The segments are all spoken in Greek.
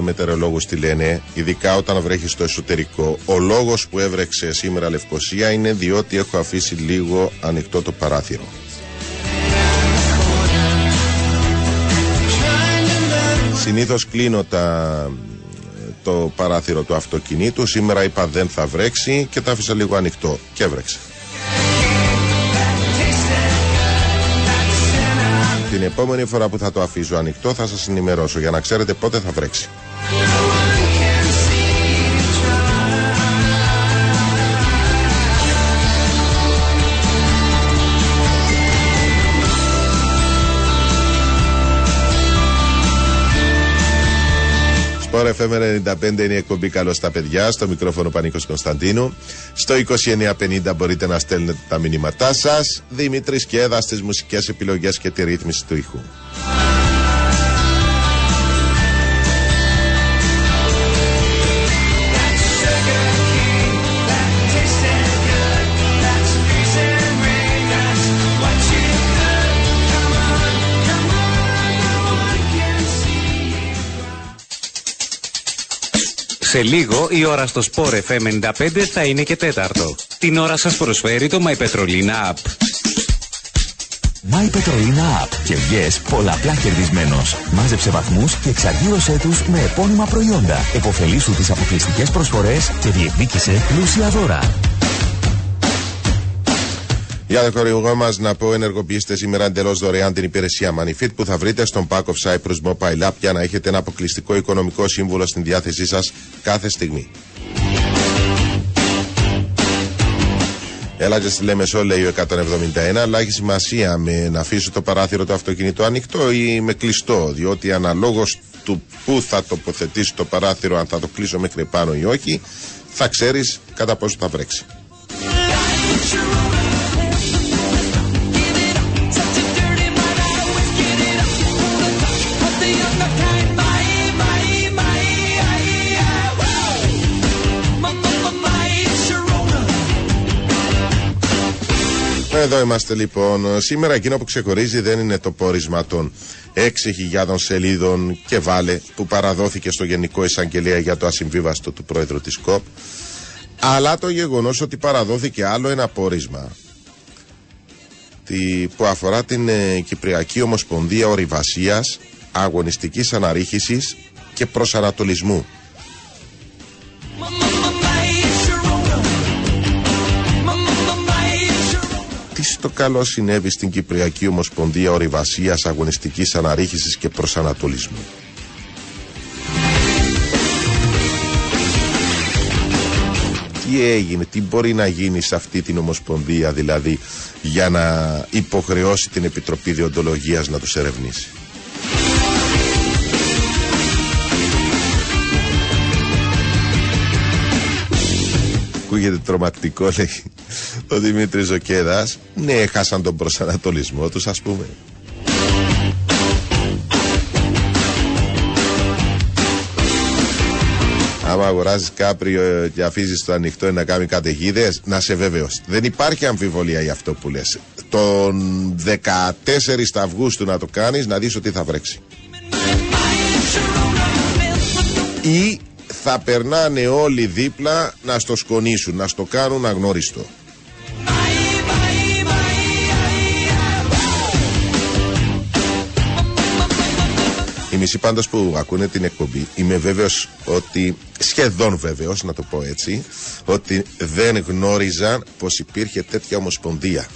μετεωρολόγους τι λένε, ειδικά όταν βρέχει στο εσωτερικό. Ο λόγος που έβρεξε σήμερα Λευκοσία είναι διότι έχω αφήσει λίγο ανοιχτό το παράθυρο. Συνήθως κλείνω τα, το παράθυρο του αυτοκινήτου. Σήμερα είπα δεν θα βρέξει και τα άφησα λίγο ανοιχτό και έβρεξε. Επόμενη φορά που θα το αφήσω ανοιχτό θα σας ενημερώσω για να ξέρετε πότε θα βρέξει. Σπορ FM 95 είναι η εκπομπή Καλώς στα παιδιά. Στο μικρόφωνο Πανίκος Κωνσταντίνου. Στο 2950 μπορείτε να στέλνετε τα μηνύματά σας. Δημήτρης Κέδας στι μουσικές επιλογές και τη ρύθμιση του ήχου. Σε λίγο η ώρα στο Sport FM 95 θα είναι και τέταρτο. Την ώρα σας προσφέρει το My Petrolina App. My Petrolina App και βγες πολλαπλά κερδισμένος. Μάζεψε βαθμούς και εξαργύρωσέ τους με επώνυμα προϊόντα. Εποφελήσου τις αποκλειστικές προσφορές και διεκδίκησε πλούσια δώρα. Για το χορηγό μας να πω ενεργοποιήστε σήμερα εντελώς δωρεάν την υπηρεσία Manifit που θα βρείτε στον Pack of Cyprus Mobile App για να έχετε ένα αποκλειστικό οικονομικό σύμβουλο στην διάθεσή σας κάθε στιγμή. Έλα και στη Λέμεσό λέει ο 171, αλλά έχει σημασία με να αφήσω το παράθυρο του αυτοκίνητου ανοιχτό ή με κλειστό, διότι αναλόγως του πού θα τοποθετήσει το παράθυρο, αν θα το κλείσω μέχρι πάνω ή όχι, θα ξέρεις κατά πόσο θα βρέξει. Εδώ είμαστε λοιπόν. Σήμερα εκείνο που ξεχωρίζει δεν είναι το πόρισμα των 6.000 σελίδων και βάλε που παραδόθηκε στο Γενικό Εισαγγελέα για το ασυμβίβαστο του πρόεδρου της ΚΟΠ αλλά το γεγονός ότι παραδόθηκε άλλο ένα πόρισμα που αφορά την ε, Κυπριακή Ομοσπονδία Ορειβασίας, Αγωνιστικής Αναρρίχησης και Προσανατολισμού. Τι στο καλό συνέβη στην Κυπριακή Ομοσπονδία Ορειβασίας, Αγωνιστικής Αναρρίχησης και Προσανατολισμού. τι έγινε, τι μπορεί να γίνει σε αυτή την Ομοσπονδία δηλαδή για να υποχρεώσει την Επιτροπή Διοντολογίας να τους ερευνήσει; Ακούγεται τρομακτικό λέει ο Δημήτρης Ζοκέδας. Ναι, έχασαν τον προσανατολισμό τους ας πούμε. Άμα αγοράζεις κάπριο και αφήσεις το ανοιχτό να κάνει καταιγίδες, να σε βέβαιος. Δεν υπάρχει αμφιβολία για αυτό που λες. Τον 14 Αυγούστου να το κάνεις, να δεις ότι θα βρέξει. Ή θα περνάνε όλοι δίπλα να στο σκονίσουν, να στο κάνουν αγνώριστο. μισοί πάντως που ακούνε την εκπομπή είμαι βέβαιος ότι, σχεδόν βέβαιος να το πω έτσι, ότι δεν γνώριζαν πως υπήρχε τέτοια ομοσπονδία.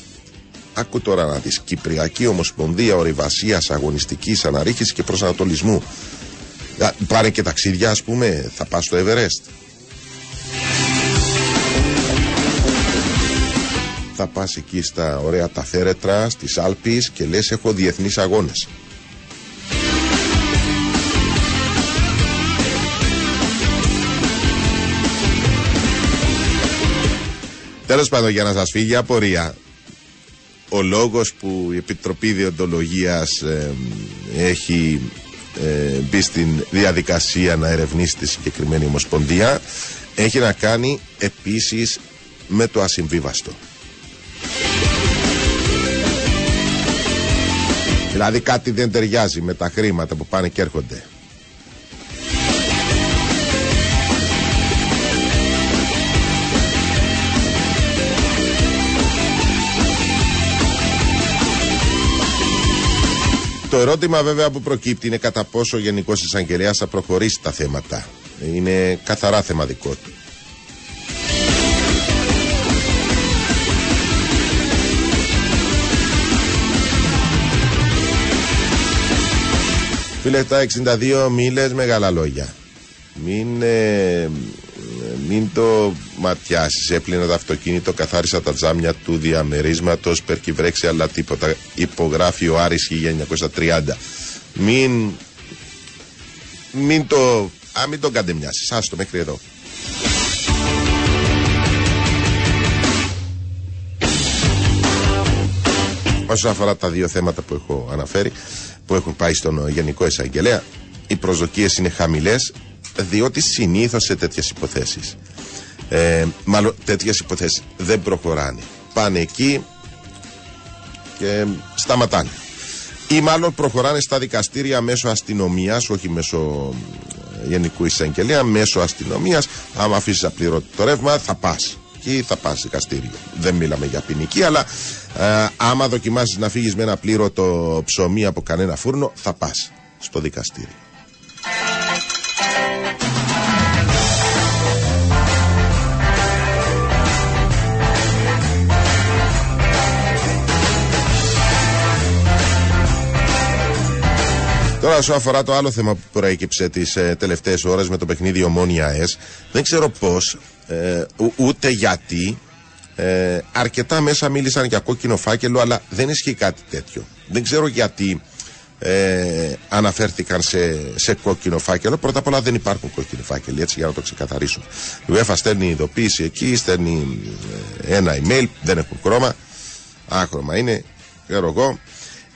Άκου τώρα να δεις, Κυπριακή Ομοσπονδία Ορειβασίας Αγωνιστικής Αναρρίχησης και Προσανατολισμού. Πάρε και ταξίδια ας πούμε, θα πας στο Everest. Θα πας εκεί στα ωραία τα θέρετρα, στις Άλπεις και λες έχω διεθνείς αγώνες. Τέλος πάντων, για να σας φύγει η απορία, ο λόγος που η Επιτροπή Διοντολογίας έχει ε, μπει στην διαδικασία να ερευνήσει τη συγκεκριμένη ομοσπονδία έχει να κάνει επίσης με το ασυμβίβαστο. Δηλαδή κάτι δεν ταιριάζει με τα χρήματα που πάνε και έρχονται. Το ερώτημα βέβαια που προκύπτει είναι κατά πόσο ο Γενικός Εισαγγελέας θα προχωρήσει τα θέματα. Είναι καθαρά θεματικό του. Φίλε, τα 62 μίλες μεγάλα λόγια. Μην, ε, μην το ματιάσεις. Έπλυνα το αυτοκίνητο, καθάρισα τα τζάμια του διαμερίσματος, περκυβρέξει αλλά τίποτα. Υπογράφει ο Άρης 1930. Μην, μην το, α, μην το καντεμιάσεις. Άστο μέχρι εδώ. Όσον αφορά τα δύο θέματα που έχω αναφέρει, που έχουν πάει στον Γενικό Εισαγγελέα, οι προσδοκίες είναι χαμηλές, διότι συνήθως σε τέτοιες υποθέσεις, ε, μάλλον τέτοιες υποθέσεις δεν προχωράνε. Πάνε εκεί και σταματάνε. Ή μάλλον προχωράνε στα δικαστήρια μέσω αστυνομίας, όχι μέσω ε, Γενικού Εισαγγελέα, μέσω αστυνομίας. Άμα αφήσεις απλήρωτο το ρεύμα, θα πας. Και θα πας δικαστήριο. Δεν μιλάμε για ποινική, αλλά ε, άμα δοκιμάσεις να φύγεις με ένα πλήρωτο ψωμί από κανένα φούρνο, θα πας στο δικαστήριο. Τώρα, όσο αφορά το άλλο θέμα που προέκυψε τις ε, τελευταίες ώρες με το παιχνίδι Ομόνια ΕΣ, δεν ξέρω πώς, ε, ούτε γιατί, ε, αρκετά μέσα μίλησαν για κόκκινο φάκελο, αλλά δεν ισχύει κάτι τέτοιο. Δεν ξέρω γιατί ε, αναφέρθηκαν σε, σε κόκκινο φάκελο. Πρώτα απ' όλα δεν υπάρχουν κόκκινοι φάκελοι, έτσι για να το ξεκαθαρίσουμε. Η UEFA στέλνει ειδοποίηση εκεί, στέλνει ε, ένα email, δεν έχουν χρώμα. Άχρωμα είναι, ξέρω εγώ.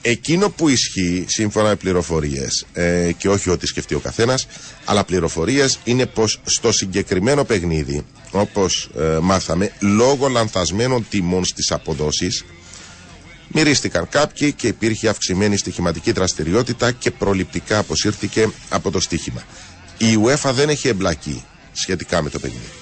Εκείνο που ισχύει σύμφωνα με πληροφορίες ε, και όχι ό,τι σκεφτεί ο καθένας, αλλά πληροφορίες είναι πως στο συγκεκριμένο παιχνίδι, όπως ε, μάθαμε, λόγω λανθασμένων τιμών στις αποδόσεις, μυρίστηκαν κάποιοι και υπήρχε αυξημένη στοιχηματική δραστηριότητα και προληπτικά αποσύρθηκε από το στοίχημα. Η UEFA δεν έχει εμπλακεί σχετικά με το παιχνίδι.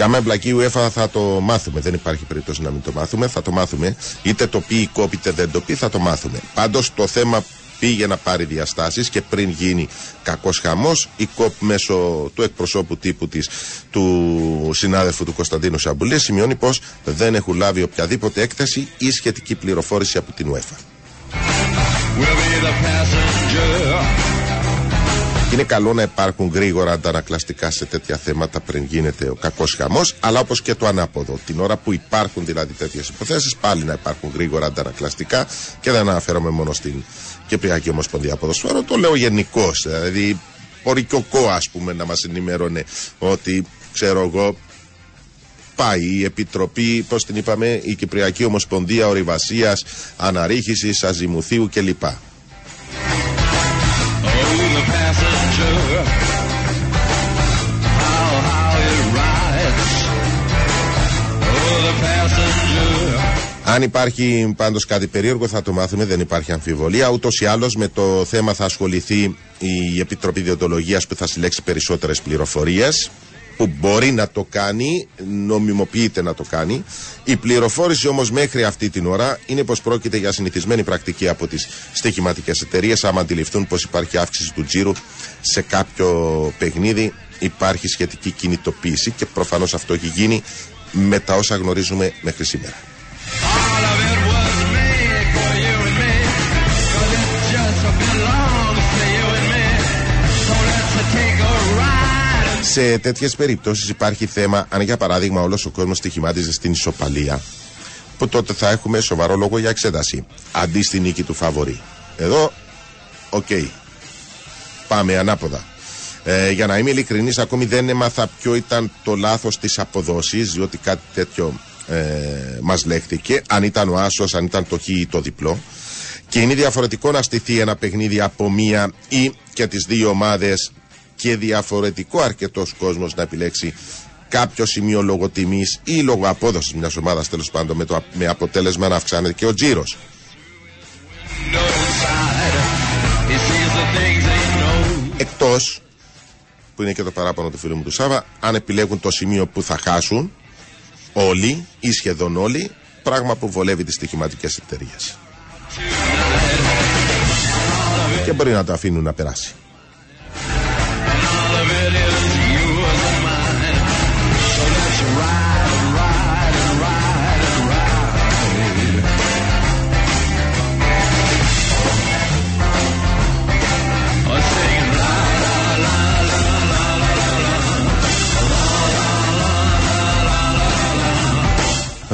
Και άμα εμπλακεί η UEFA θα το μάθουμε. Δεν υπάρχει περίπτωση να μην το μάθουμε. Θα το μάθουμε. Είτε το πει η κόπ είτε δεν το πει, θα το μάθουμε. Πάντως το θέμα πήγε να πάρει διαστάσεις και πριν γίνει κακός χαμός η ΚΟΠ μέσω του εκπροσώπου τύπου της του συνάδελφου του Κωνσταντίνου Σαμπουλή σημειώνει πως δεν έχουν λάβει οποιαδήποτε έκθεση ή σχετική πληροφόρηση από την UEFA. Είναι καλό να υπάρχουν γρήγορα αντανακλαστικά σε τέτοια θέματα πριν γίνεται ο κακός χαμός, αλλά όπως και το ανάποδο. Την ώρα που υπάρχουν δηλαδή τέτοιες υποθέσεις, πάλι να υπάρχουν γρήγορα αντανακλαστικά και δεν αναφέρομαι μόνο στην Κυπριακή Ομοσπονδία Ποδοσφαίρου, το λέω γενικώ. Δηλαδή, μπορεί και ο ΚΟ, ας πούμε, να μας ενημέρωνε ότι, ξέρω εγώ, πάει η Επιτροπή, πώς την είπαμε, η Κυπριακή Ομοσπονδία Ορειβασίας, Αναρρίχησης, Αζημουθίου κλπ. Αν υπάρχει πάντως κάτι περίεργο θα το μάθουμε, δεν υπάρχει αμφιβολία. Ούτως ή άλλως με το θέμα θα ασχοληθεί η Επιτροπή Διοντολογίας που θα συλλέξει περισσότερες πληροφορίες που μπορεί να το κάνει, νομιμοποιείται να το κάνει. Η πληροφόρηση όμως μέχρι αυτή την ώρα είναι πως πρόκειται για συνηθισμένη πρακτική από τις στοιχηματικές εταιρείες. Άμα αντιληφθούν πως υπάρχει αύξηση του τζίρου σε κάποιο παιχνίδι υπάρχει σχετική κινητοποίηση και προφανώς αυτό έχει γίνει με τα όσα γνωρίζουμε μέχρι σήμερα. Σε τέτοιες περιπτώσεις υπάρχει θέμα, αν για παράδειγμα όλος ο κόσμος στοιχημάτιζε στην ισοπαλία, που τότε θα έχουμε σοβαρό λόγο για εξέταση. Αντί στη νίκη του φαβορή. Εδώ, οκ. Πάμε ανάποδα. Ε, για να είμαι ειλικρινής, ακόμη δεν έμαθα ποιο ήταν το λάθος της αποδόσης, διότι κάτι τέτοιο ε, μας λέχθηκε. Αν ήταν ο άσος, αν ήταν το χ ή το διπλό. Και είναι διαφορετικό να στηθεί ένα παιχνίδι από μία ή και τις δύο ομάδες και διαφορετικό αρκετός κόσμος να επιλέξει κάποιο σημείο λόγω τιμής ή λόγω απόδοσης μιας ομάδας τέλος πάντων με, το, με αποτέλεσμα να αυξάνεται και ο τζίρος. Εκτός που είναι και το παράπονο του φίλου μου του Σάβα, αν επιλέγουν το σημείο που θα χάσουν όλοι ή σχεδόν όλοι, πράγμα που βολεύει τις στοιχηματικές εταιρείες. Και μπορεί να το αφήνουν να περάσει.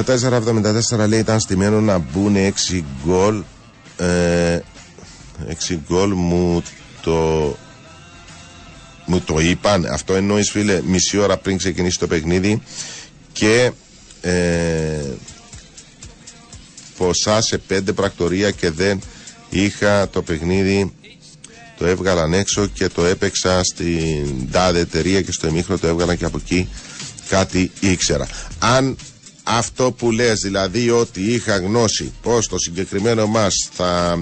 4,74 λέει ήταν στημένο να μπουν 6 γκολ. Ε, 6 γκολ μου το. Μου το είπαν. Αυτό εννοείς φίλε μισή ώρα πριν ξεκινήσει το παιχνίδι και ε, ποσά σε πέντε πρακτορία και δεν είχα το παιχνίδι το έβγαλαν έξω και το έπαιξα στην τάδε εταιρεία και στο εμίχρο το έβγαλαν και από εκεί κάτι ήξερα. Αν αυτό που λες δηλαδή ότι είχα γνώση πως το συγκεκριμένο μας θα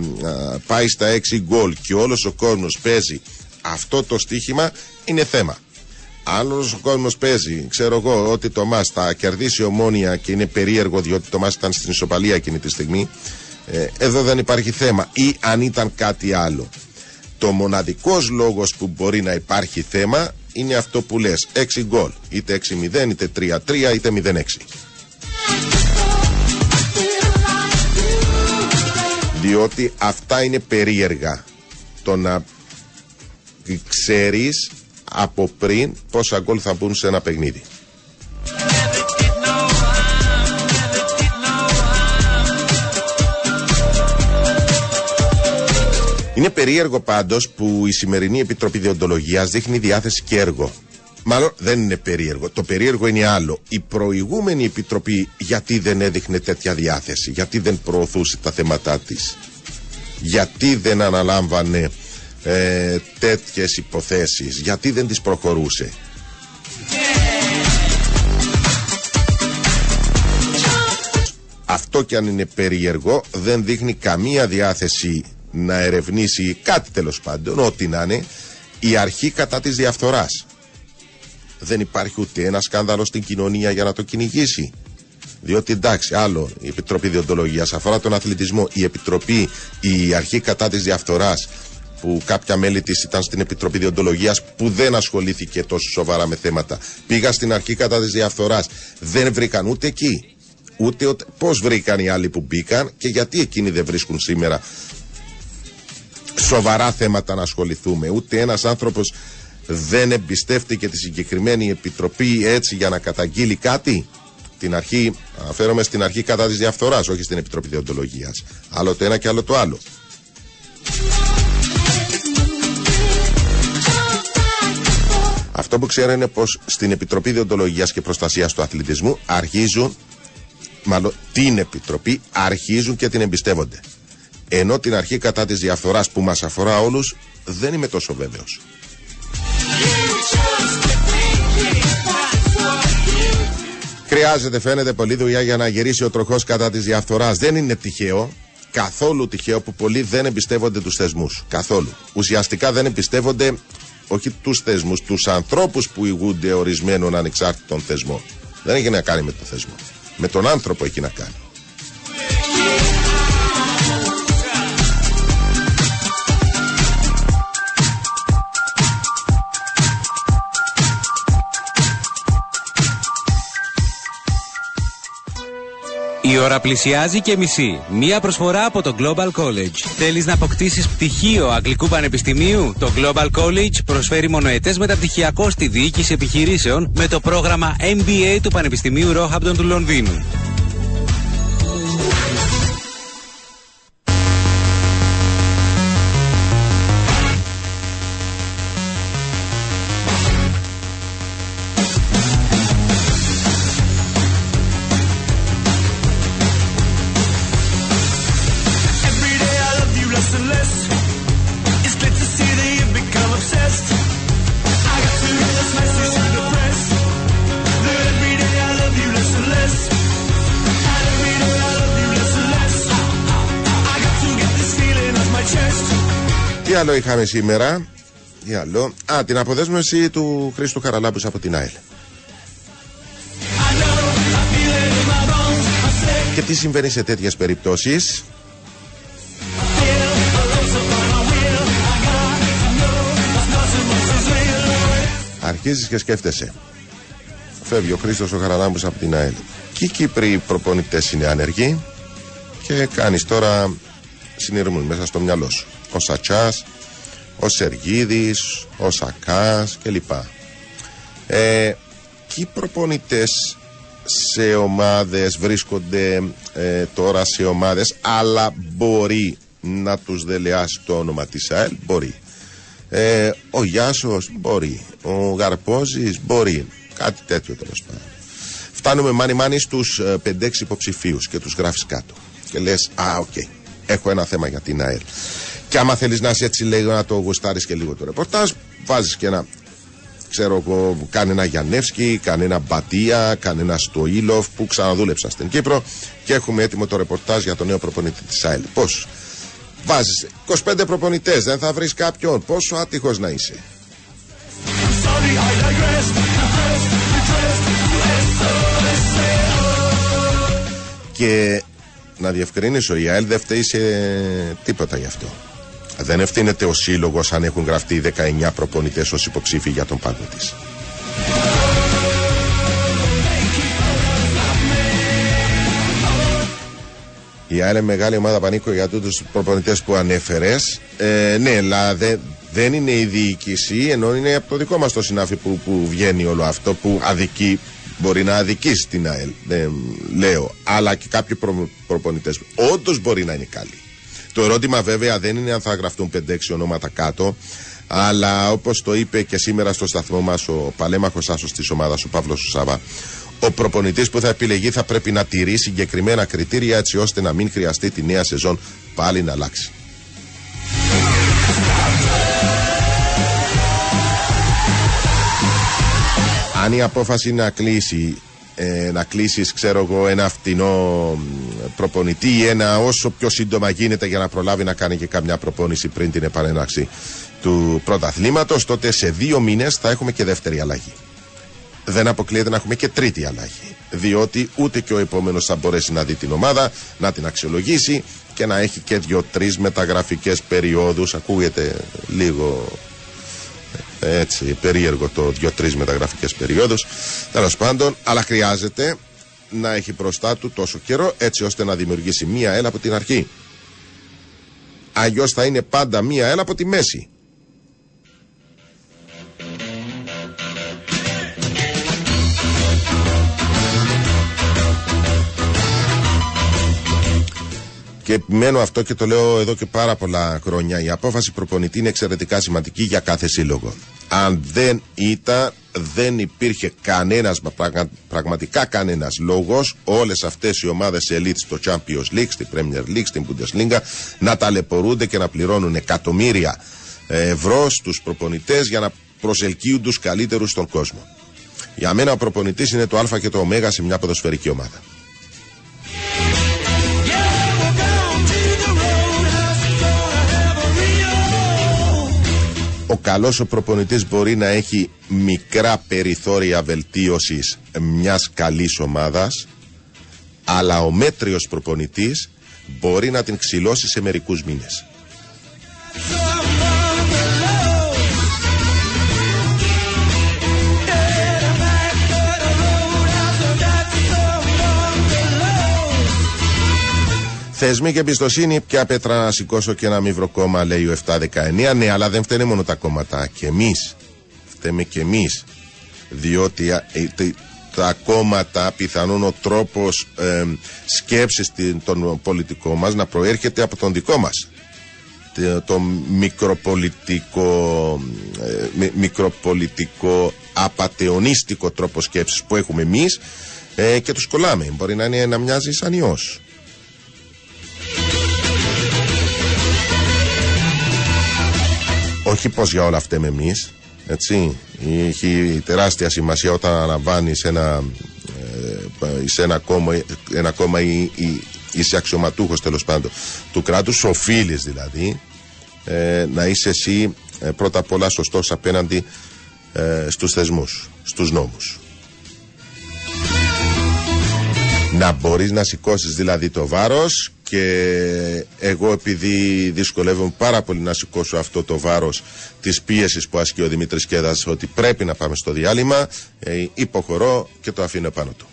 πάει στα 6 γκολ και όλος ο κόσμος παίζει αυτό το στοίχημα είναι θέμα. Αν όλος ο κόσμος παίζει, ξέρω εγώ, ότι το μας θα κερδίσει ομόνια και είναι περίεργο διότι το μας ήταν στην ισοπαλία εκείνη τη στιγμή, ε, εδώ δεν υπάρχει θέμα. Ή αν ήταν κάτι άλλο. Το μοναδικός λόγος που μπορεί να υπάρχει θέμα είναι αυτό που λες. 6 γκολ. Είτε 6-0, είτε 3-3, είτε 0-6. Διότι αυτά είναι περίεργα το να ξέρεις από πριν πόσα γκολ θα μπουν σε ένα παιχνίδι. Είναι περίεργο πάντως που η σημερινή Επιτροπή Διοντολογίας δείχνει διάθεση και έργο. Μάλλον δεν είναι περίεργο. Το περίεργο είναι άλλο. Η προηγούμενη επιτροπή γιατί δεν έδειχνε τέτοια διάθεση, γιατί δεν προωθούσε τα θέματά της, γιατί δεν αναλάμβανε ε, τέτοιες υποθέσεις, γιατί δεν τις προχωρούσε. Αυτό κι αν είναι περίεργο δεν δείχνει καμία διάθεση να ερευνήσει κάτι τέλος πάντων, ό,τι να είναι, η αρχή κατά της διαφθοράς δεν υπάρχει ούτε ένα σκάνδαλο στην κοινωνία για να το κυνηγήσει. Διότι εντάξει, άλλο η Επιτροπή Διοντολογίας αφορά τον αθλητισμό, η Επιτροπή, η αρχή κατά της διαφθοράς που κάποια μέλη της ήταν στην Επιτροπή Διοντολογίας που δεν ασχολήθηκε τόσο σοβαρά με θέματα. Πήγα στην αρχή κατά της διαφθοράς. Δεν βρήκαν ούτε εκεί. Ούτε πώς βρήκαν οι άλλοι που μπήκαν και γιατί εκείνοι δεν βρίσκουν σήμερα σοβαρά θέματα να ασχοληθούμε. Ούτε ένας άνθρωπος δεν εμπιστεύτηκε τη συγκεκριμένη επιτροπή έτσι για να καταγγείλει κάτι; Την αρχή, αναφέρομαι στην αρχή κατά της διαφθοράς, όχι στην Επιτροπή Διοντολογίας. Άλλο το ένα και άλλο το άλλο. Αυτό που ξέρω είναι πως στην Επιτροπή Διοντολογίας και Προστασίας του Αθλητισμού αρχίζουν, μάλλον την Επιτροπή, αρχίζουν και την εμπιστεύονται. Ενώ την αρχή κατά της διαφθοράς που μας αφορά όλους δεν είμαι τόσο βέβαιος. Χρειάζεται, φαίνεται, πολλή δουλειά για να γυρίσει ο τροχός κατά της διαφθοράς. Δεν είναι τυχαίο, καθόλου τυχαίο που πολλοί δεν εμπιστεύονται τους θεσμούς. Καθόλου. Ουσιαστικά δεν εμπιστεύονται όχι τους θεσμούς, τους ανθρώπους που ηγούνται ορισμένων ανεξάρτητων θεσμών. Δεν έχει να κάνει με το θεσμό. Με τον άνθρωπο έχει να κάνει. Η ώρα πλησιάζει και μισή. Μία προσφορά από το Global College. Θέλεις να αποκτήσεις πτυχίο Αγγλικού Πανεπιστημίου; Το Global College προσφέρει μονοετές μεταπτυχιακό στη διοίκηση επιχειρήσεων με το πρόγραμμα MBA του Πανεπιστημίου Roehampton του Λονδίνου. Άλλο είχαμε σήμερα. Τι άλλο; Α, την αποδέσμευση του Χρήστου Χαραλάμπου από την ΑΕΛ. Και τι συμβαίνει σε τέτοιες περιπτώσεις; Αρχίζεις και σκέφτεσαι. Φεύγει ο Χρήστος ο Χαραλάμπους από την ΑΕΛ. Και οι Κύπροι προπονητές είναι άνεργοι και κάνεις τώρα συνειρμούν μέσα στο μυαλό σου. Ο Σατσάς, ο Σεργίδης, ο Σακάς κλπ. Ε, και οι προπονητές σε ομάδες βρίσκονται ε, τώρα σε ομάδες αλλά μπορεί να τους δελεάσει το όνομα της ΑΕΛ; Μπορεί. Ε, ο Γιάσος; Μπορεί. Ο Γαρπόζης; Μπορεί. Κάτι τέτοιο τέλος πάντων. Φτάνουμε μάνι μάνι στους 5-6 ε, υποψηφίους και τους γράφεις κάτω. Και λες α OK okay, έχω ένα θέμα για την ΑΕΛ και άμα θέλεις να είσαι έτσι λίγο να το γουστάρεις και λίγο το ρεπορτάζ βάζεις και ένα ξέρω εγώ, κανένα Γιαννέφσκι, κανένα Μπατία, κανένα Στοήλοφ που ξαναδούλεψαν στην Κύπρο και έχουμε έτοιμο το ρεπορτάζ για το νέο προπονητή της ΑΕΛ. Πώς βάζεις 25 προπονητές, δεν θα βρεις κάποιον. Πόσο άτυχος να είσαι. Και να διευκρινίσω, η ΑΕΛ δεν φταίει σε τίποτα γι' αυτό. Δεν ευθύνεται ο σύλλογος αν έχουν γραφτεί 19 προπονητές ως υποψήφοι για τον πάγκο της. Η άλλη μεγάλη ομάδα πανίκο για τούτους τους προπονητές που ανέφερες. Ε, ναι, αλλά δεν είναι η διοίκηση, ενώ είναι από το δικό μας το συνάφι που, που βγαίνει όλο αυτό που αδικεί. Μπορεί να αδικήσει την ΑΕΛ, δεν λέω, αλλά και κάποιοι προ, προπονητές. Όντως μπορεί να είναι καλοί. Το ερώτημα βέβαια δεν είναι αν θα γραφτούν 5-6 ονόματα κάτω, αλλά όπως το είπε και σήμερα στο σταθμό μας ο παλέμαχος άσος της ομάδας, ο Παύλος Σουσάβα, ο προπονητής που θα επιλεγεί θα πρέπει να τηρεί συγκεκριμένα κριτήρια έτσι ώστε να μην χρειαστεί τη νέα σεζόν πάλι να αλλάξει. Αν η απόφαση να κλείσει ε, να κλείσεις, ξέρω εγώ, ένα φτηνό προπονητή ή ένα όσο πιο σύντομα γίνεται για να προλάβει να κάνει και καμιά προπόνηση πριν την επανέναξη του πρωταθλήματος, τότε σε δύο μήνες θα έχουμε και δεύτερη αλλαγή. Δεν αποκλείεται να έχουμε και τρίτη αλλαγή. Διότι ούτε και ο επόμενος θα μπορέσει να δει την ομάδα, να την αξιολογήσει και να έχει και δύο-τρει μεταγραφικές περιόδους. Ακούγεται λίγο έτσι περίεργο το δύο-τρεις μεταγραφικές περιόδους. Τέλος πάντων, αλλά χρειάζεται να έχει μπροστά του τόσο καιρό έτσι ώστε να δημιουργήσει μία έλα από την αρχή. Αλλιώς θα είναι πάντα μία έλα από τη μέση. Και επιμένω αυτό και το λέω εδώ και πάρα πολλά χρόνια. Η απόφαση προπονητή είναι εξαιρετικά σημαντική για κάθε σύλλογο. Αν δεν ήταν, δεν υπήρχε κανένας, πραγματικά κανένας λόγος, όλες αυτές οι ομάδες elite στο Champions League, στην Premier League, στην Bundesliga να ταλαιπωρούνται και να πληρώνουν εκατομμύρια ευρώ στους προπονητές για να προσελκύουν τους καλύτερους στον κόσμο. Για μένα ο προπονητής είναι το Α και το Ω σε μια ποδοσφαιρική ομάδα. Καλός ο προπονητής μπορεί να έχει μικρά περιθώρια βελτίωσης μιας καλής ομάδας αλλά ο μέτριος προπονητής μπορεί να την ξυλώσει σε μερικούς μήνες. Θεσμοί και εμπιστοσύνη, ποια πέτρα να σηκώσω και ένα μη κόμμα, λέει ο 719. Ναι, αλλά δεν φταίνε μόνο τα κόμματα. Και εμείς. Φταίμε και εμείς. Διότι ε, τα κόμματα, πιθανόν ο τρόπος ε, σκέψης των πολιτικών μας να προέρχεται από τον δικό μας. Το μικροπολιτικό, ε, μικροπολιτικό απατεωνίστικο τρόπο σκέψης που έχουμε εμείς ε, και τους κολλάμε. Μπορεί να είναι να μοιάζεις σαν ιός. Όχι πως για όλα φταίμε εμείς έτσι έχει τεράστια σημασία όταν αναβάνεις ένα, ε, σε ένα κόμμα, ένα κόμμα ή, ή είσαι αξιωματούχος τέλος πάντων του κράτους οφείλεις δηλαδή ε, να είσαι εσύ ε, πρώτα απ' όλα σωστός απέναντι ε, στους θεσμούς, στους νόμους. Να μπορείς να σηκώσεις δηλαδή το βάρος και εγώ επειδή δυσκολεύομαι πάρα πολύ να σηκώσω αυτό το βάρος της πίεσης που ασκεί ο Δημήτρης Κέδας ότι πρέπει να πάμε στο διάλειμμα ε, υποχωρώ και το αφήνω πάνω του.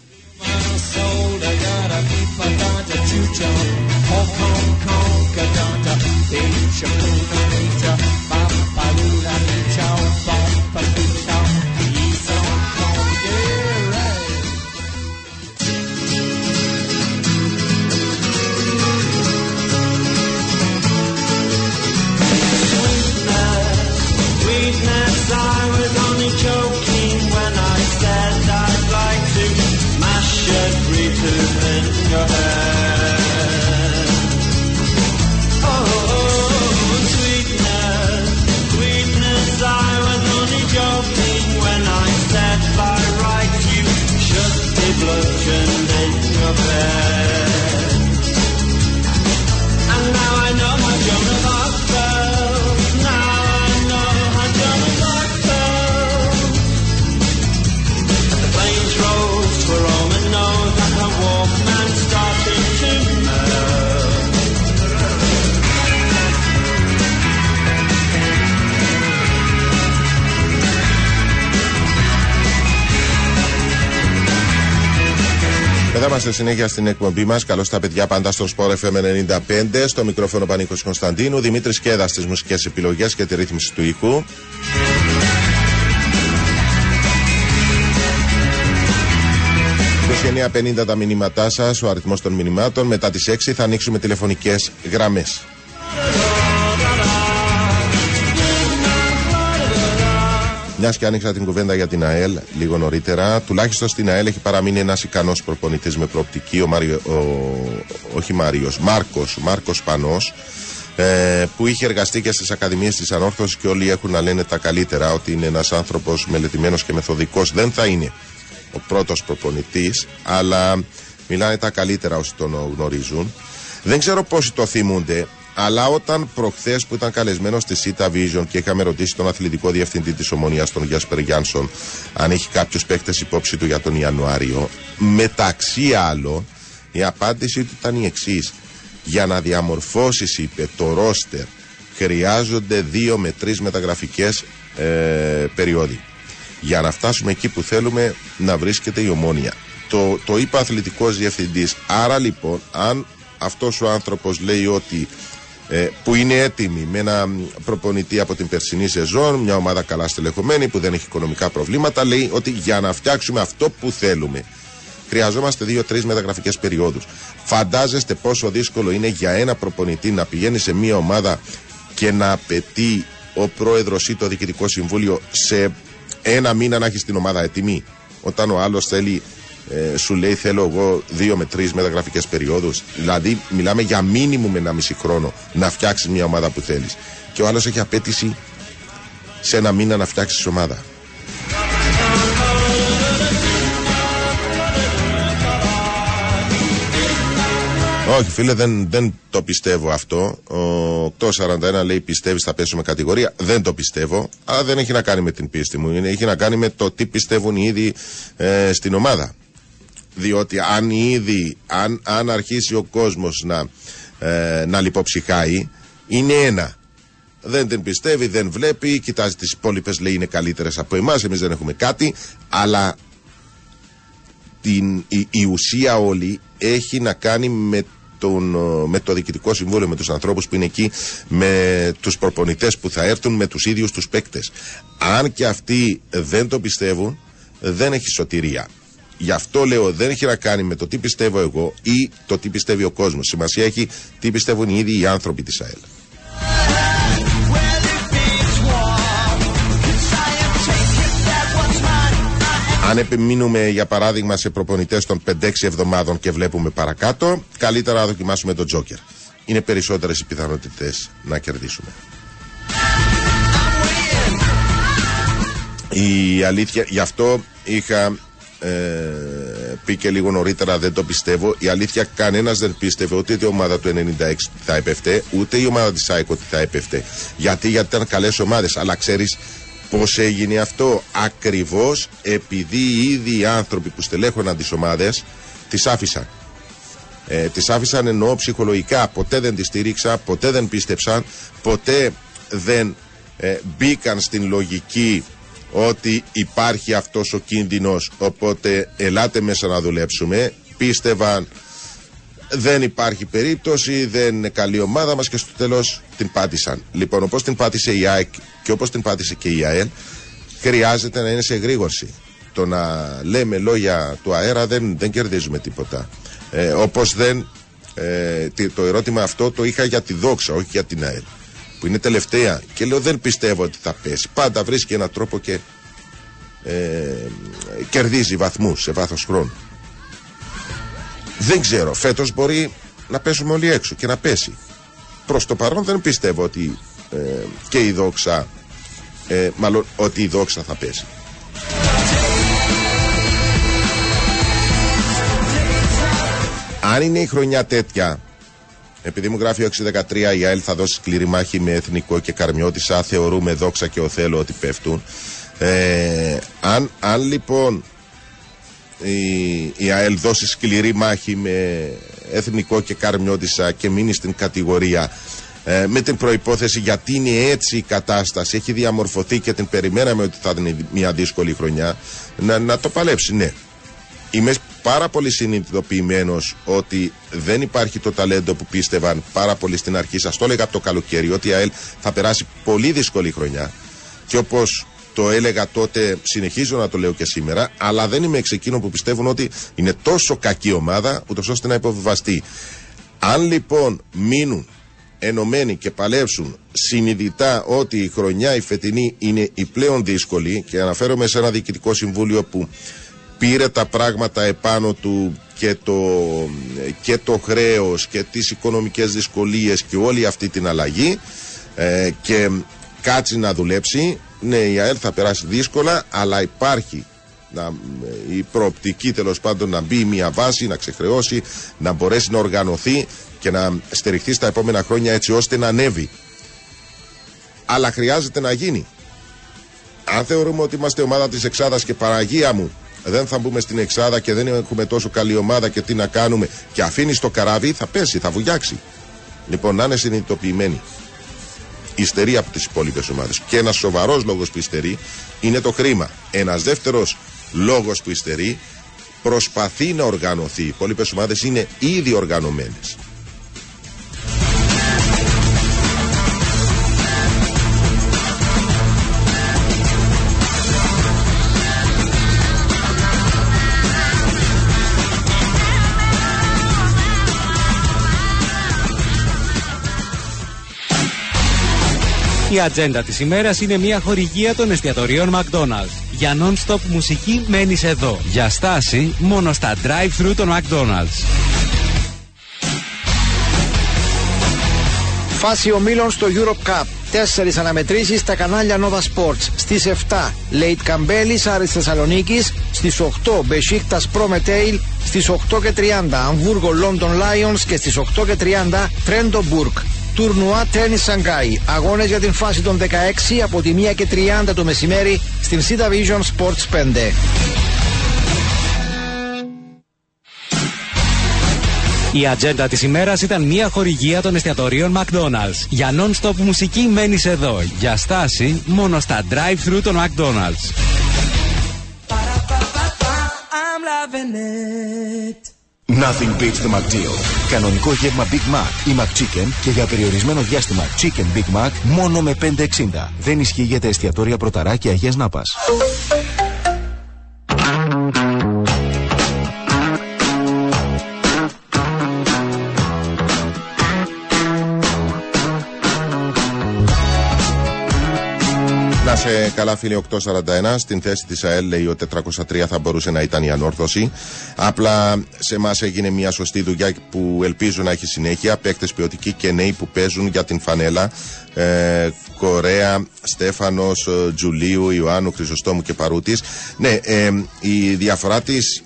Συνέχεια στην εκπομπή μας. Καλώς τα παιδιά πάντα στο Sport FM 95. Στο μικρόφωνο Πανίκος Κωνσταντίνου. Δημήτρης Κέδας στις μουσικές επιλογές και τη ρύθμιση του ήχου. 29.50 τα μηνύματά σας, ο αριθμός των μηνυμάτων. Μετά τις 6 θα ανοίξουμε τηλεφωνικές γραμμές. Μιας και άνοιξα την κουβέντα για την ΑΕΛ λίγο νωρίτερα, τουλάχιστον στην ΑΕΛ έχει παραμείνει ένας ικανός προπονητής με προοπτική, ο, Μάριο, ο όχι Μάριος, Μάρκος, Μάρκος Πανός, ε, που είχε εργαστεί και στις Ακαδημίες της Ανόρθωσης και όλοι έχουν να λένε τα καλύτερα, ότι είναι ένας άνθρωπος μελετημένος και μεθοδικός. Δεν θα είναι ο πρώτος προπονητής, αλλά μιλάνε τα καλύτερα όσοι τον γνωρίζουν. Δεν ξέρω πόσοι το θυμούνται. Αλλά όταν προχθές που ήταν καλεσμένος στη Σίτα Vision και είχαμε ρωτήσει τον αθλητικό διευθυντή της Ομονίας, τον Γιάσπερ Γιάνσον, αν έχει κάποιου παίκτες υπόψη του για τον Ιανουάριο, μεταξύ άλλων η απάντηση του ήταν η εξής. Για να διαμορφώσεις, είπε, το ρόστερ χρειάζονται δύο με τρεις μεταγραφικές ε, περιόδοι. Για να φτάσουμε εκεί που θέλουμε να βρίσκεται η ομόνια. Το, το είπε αθλητικός διευθυντής. Άρα λοιπόν, αν αυτός ο άνθρωπος λέει ότι ε, που είναι έτοιμη με ένα προπονητή από την περσινή σεζόν, μια ομάδα καλά στελεχωμένη που δεν έχει οικονομικά προβλήματα, λέει ότι για να φτιάξουμε αυτό που θέλουμε χρειαζόμαστε δύο-τρεις μεταγραφικές περιόδους. Φαντάζεστε πόσο δύσκολο είναι για ένα προπονητή να πηγαίνει σε μια ομάδα και να απαιτεί ο πρόεδρος ή το διοικητικό συμβούλιο σε ένα μήνα να έχει την ομάδα έτοιμη. Όταν ο άλλος θέλει ε, σου λέει θέλω εγώ δύο με τρεις μεταγραφικές περιόδους. Δηλαδή, μιλάμε για μήνυμου με ένα μισή χρόνο να φτιάξεις μια ομάδα που θέλεις. Και ο άλλος έχει απέτηση σε ένα μήνα να φτιάξεις ομάδα. Όχι φίλε δεν, δεν το πιστεύω αυτό Ο 841 λέει πιστεύεις θα πέσουμε κατηγορία Δεν το πιστεύω Αλλά δεν έχει να κάνει με την πίστη μου Έχει να κάνει με το τι πιστεύουν οι ίδιοι ε, στην ομάδα διότι αν ήδη, αν, αν αρχίσει ο κόσμος να, ε, να λιποψυχάει, είναι ένα. Δεν την πιστεύει, δεν βλέπει, κοιτάζει τις υπόλοιπες λέει είναι καλύτερες από εμάς, εμείς δεν έχουμε κάτι, αλλά την, η, η ουσία όλη έχει να κάνει με τον, με το διοικητικό συμβούλιο, με τους ανθρώπους που είναι εκεί, με τους προπονητές που θα έρθουν, με τους ίδιους τους παίκτες. Αν και αυτοί δεν το πιστεύουν, δεν έχει σωτηρία. Γι' αυτό λέω δεν έχει να κάνει με το τι πιστεύω εγώ ή το τι πιστεύει ο κόσμος. Σημασία έχει τι πιστεύουν οι ίδιοι οι άνθρωποι της ΑΕΛ. Αν επιμείνουμε για παράδειγμα σε προπονητές των 5-6 εβδομάδων και βλέπουμε παρακάτω, καλύτερα να δοκιμάσουμε τον Τζόκερ. Είναι περισσότερες οι πιθανότητες να κερδίσουμε. Η αλήθεια, γι' αυτό είχα ε, πει και λίγο νωρίτερα δεν το πιστεύω. Η αλήθεια κανένας δεν πίστευε ούτε η ομάδα του 96 θα έπεφτε, ούτε η ομάδα της ΑΕΚ ότι θα έπεφτε. Γιατί, γιατί ήταν καλές ομάδες. Αλλά ξέρεις πώς έγινε αυτό; Ακριβώς επειδή οι ίδιοι άνθρωποι που στελέχωναν τις ομάδες τις άφησαν. Ε, τις άφησαν εννοώ ψυχολογικά. Ποτέ δεν τις στήριξα, ποτέ δεν πίστεψαν, ποτέ δεν ε, μπήκαν στην λογική ότι υπάρχει αυτός ο κίνδυνος οπότε ελάτε μέσα να δουλέψουμε πίστευαν δεν υπάρχει περίπτωση, δεν είναι καλή ομάδα μας και στο τέλος την πάτησαν. Λοιπόν, όπως την πάτησε η ΑΕΚ και όπως την πάτησε και η ΑΕΛ, χρειάζεται να είναι σε εγρήγορση. Το να λέμε λόγια του αέρα δεν, δεν κερδίζουμε τίποτα. Ε, όπως δεν, ε, το ερώτημα αυτό το είχα για τη δόξα, όχι για την ΑΕΛ που είναι τελευταία και λέω δεν πιστεύω ότι θα πέσει. Πάντα βρίσκει έναν τρόπο και ε, κερδίζει βαθμούς σε βάθος χρόνου. Δεν ξέρω, φέτος μπορεί να πέσουμε όλοι έξω και να πέσει. Προς το παρόν δεν πιστεύω ότι ε, και η δόξα, ε, μάλλον ότι η δόξα θα πέσει. Αν είναι η χρονιά τέτοια επειδή μου γράφει ο 613 η ΑΕΛ θα δώσει σκληρή μάχη με εθνικό και καρμιώτησα. Θεωρούμε δόξα και οθέλο ότι πέφτουν. Ε, αν, αν λοιπόν η, η ΑΕΛ δώσει σκληρή μάχη με εθνικό και καρμιώτησα και μείνει στην κατηγορία ε, με την προϋπόθεση γιατί είναι έτσι η κατάσταση έχει διαμορφωθεί και την περιμέναμε ότι θα είναι μια δύσκολη χρονιά να, να το παλέψει ναι Είμαι πάρα πολύ συνειδητοποιημένος ότι δεν υπάρχει το ταλέντο που πίστευαν πάρα πολύ στην αρχή. Σας το έλεγα από το καλοκαίρι ότι η ΑΕΛ θα περάσει πολύ δύσκολη χρονιά. Και όπως το έλεγα τότε, συνεχίζω να το λέω και σήμερα, αλλά δεν είμαι εξ εκείνων που πιστεύουν ότι είναι τόσο κακή ομάδα, ούτως ώστε να υποβιβαστεί. Αν λοιπόν μείνουν ενωμένοι και παλέψουν συνειδητά ότι η χρονιά η φετινή είναι η πλέον δύσκολη και αναφέρομαι σε ένα διοικητικό συμβούλιο που πήρε τα πράγματα επάνω του και το, και το χρέος και τις οικονομικές δυσκολίες και όλη αυτή την αλλαγή ε, και κάτσει να δουλέψει ναι η ΑΕΛ θα περάσει δύσκολα αλλά υπάρχει να, η προοπτική τέλος πάντων να μπει μια βάση, να ξεχρεώσει, να μπορέσει να οργανωθεί και να στηριχθεί στα επόμενα χρόνια έτσι ώστε να ανέβει. Αλλά χρειάζεται να γίνει. Αν θεωρούμε ότι είμαστε ομάδα της Εξάδας και παραγία μου δεν θα μπούμε στην εξάδα και δεν έχουμε τόσο καλή ομάδα και τι να κάνουμε και αφήνει το καράβι, θα πέσει, θα βουλιάξει. Λοιπόν, να είναι συνειδητοποιημένοι. Ιστερεί από τις υπόλοιπες ομάδες. Και ένας σοβαρός λόγος που υστερεί είναι το χρήμα. Ένας δεύτερος λόγος που υστερεί προσπαθεί να οργανωθεί. Οι υπόλοιπες ομάδες είναι ήδη οργανωμένες. Η ατζέντα της ημέρας είναι μια χορηγία των εστιατορίων McDonald's. Για non-stop μουσική μένεις εδώ. Για στάση μόνο στα drive-thru των McDonald's. Φάση ομίλων στο Europe Cup. Τέσσερις αναμετρήσεις στα κανάλια Nova Sports. Στις 7 Λέιτ Καμπέλης Άρης Θεσσαλονίκης. Στις 8 Μπεσίκτας Προμετέιλ. Στις 8 και 30 Αμβούργο London Lions. Και στις 8 και 30 Τρέντο Μπουρκ. Τουρνουά Τέννη Σανγκάι. Αγώνες για την φάση των 16 από τη 1 και 30 το μεσημέρι στην Cita Vision Sports 5. Η ατζέντα της ημέρας ήταν μια χορηγία των εστιατορίων McDonald's. Για non-stop μουσική μένεις εδώ. Για στάση μόνο στα drive-thru των McDonald's. Nothing beats the McDeal. Κανονικό γεύμα Big Mac ή McChicken και για περιορισμένο διάστημα Chicken Big Mac μόνο με 5,60. Δεν ισχύει για τα εστιατόρια Πρωταρά και Αγίας Νάπας. Να σε καλά φίλε 841 Στην θέση της ΑΕΛ λέει ο 403 θα μπορούσε να ήταν η ανόρθωση. Απλά σε εμάς έγινε μια σωστή δουλειά που ελπίζω να έχει συνέχεια. Παίκτες ποιοτικοί και νέοι που παίζουν για την φανέλα. Ε, Κορέα, Στέφανος, ε, Τζουλίου, Ιωάννου, Χρυσοστόμου και Παρούτης. Ναι, ε, η διαφορά της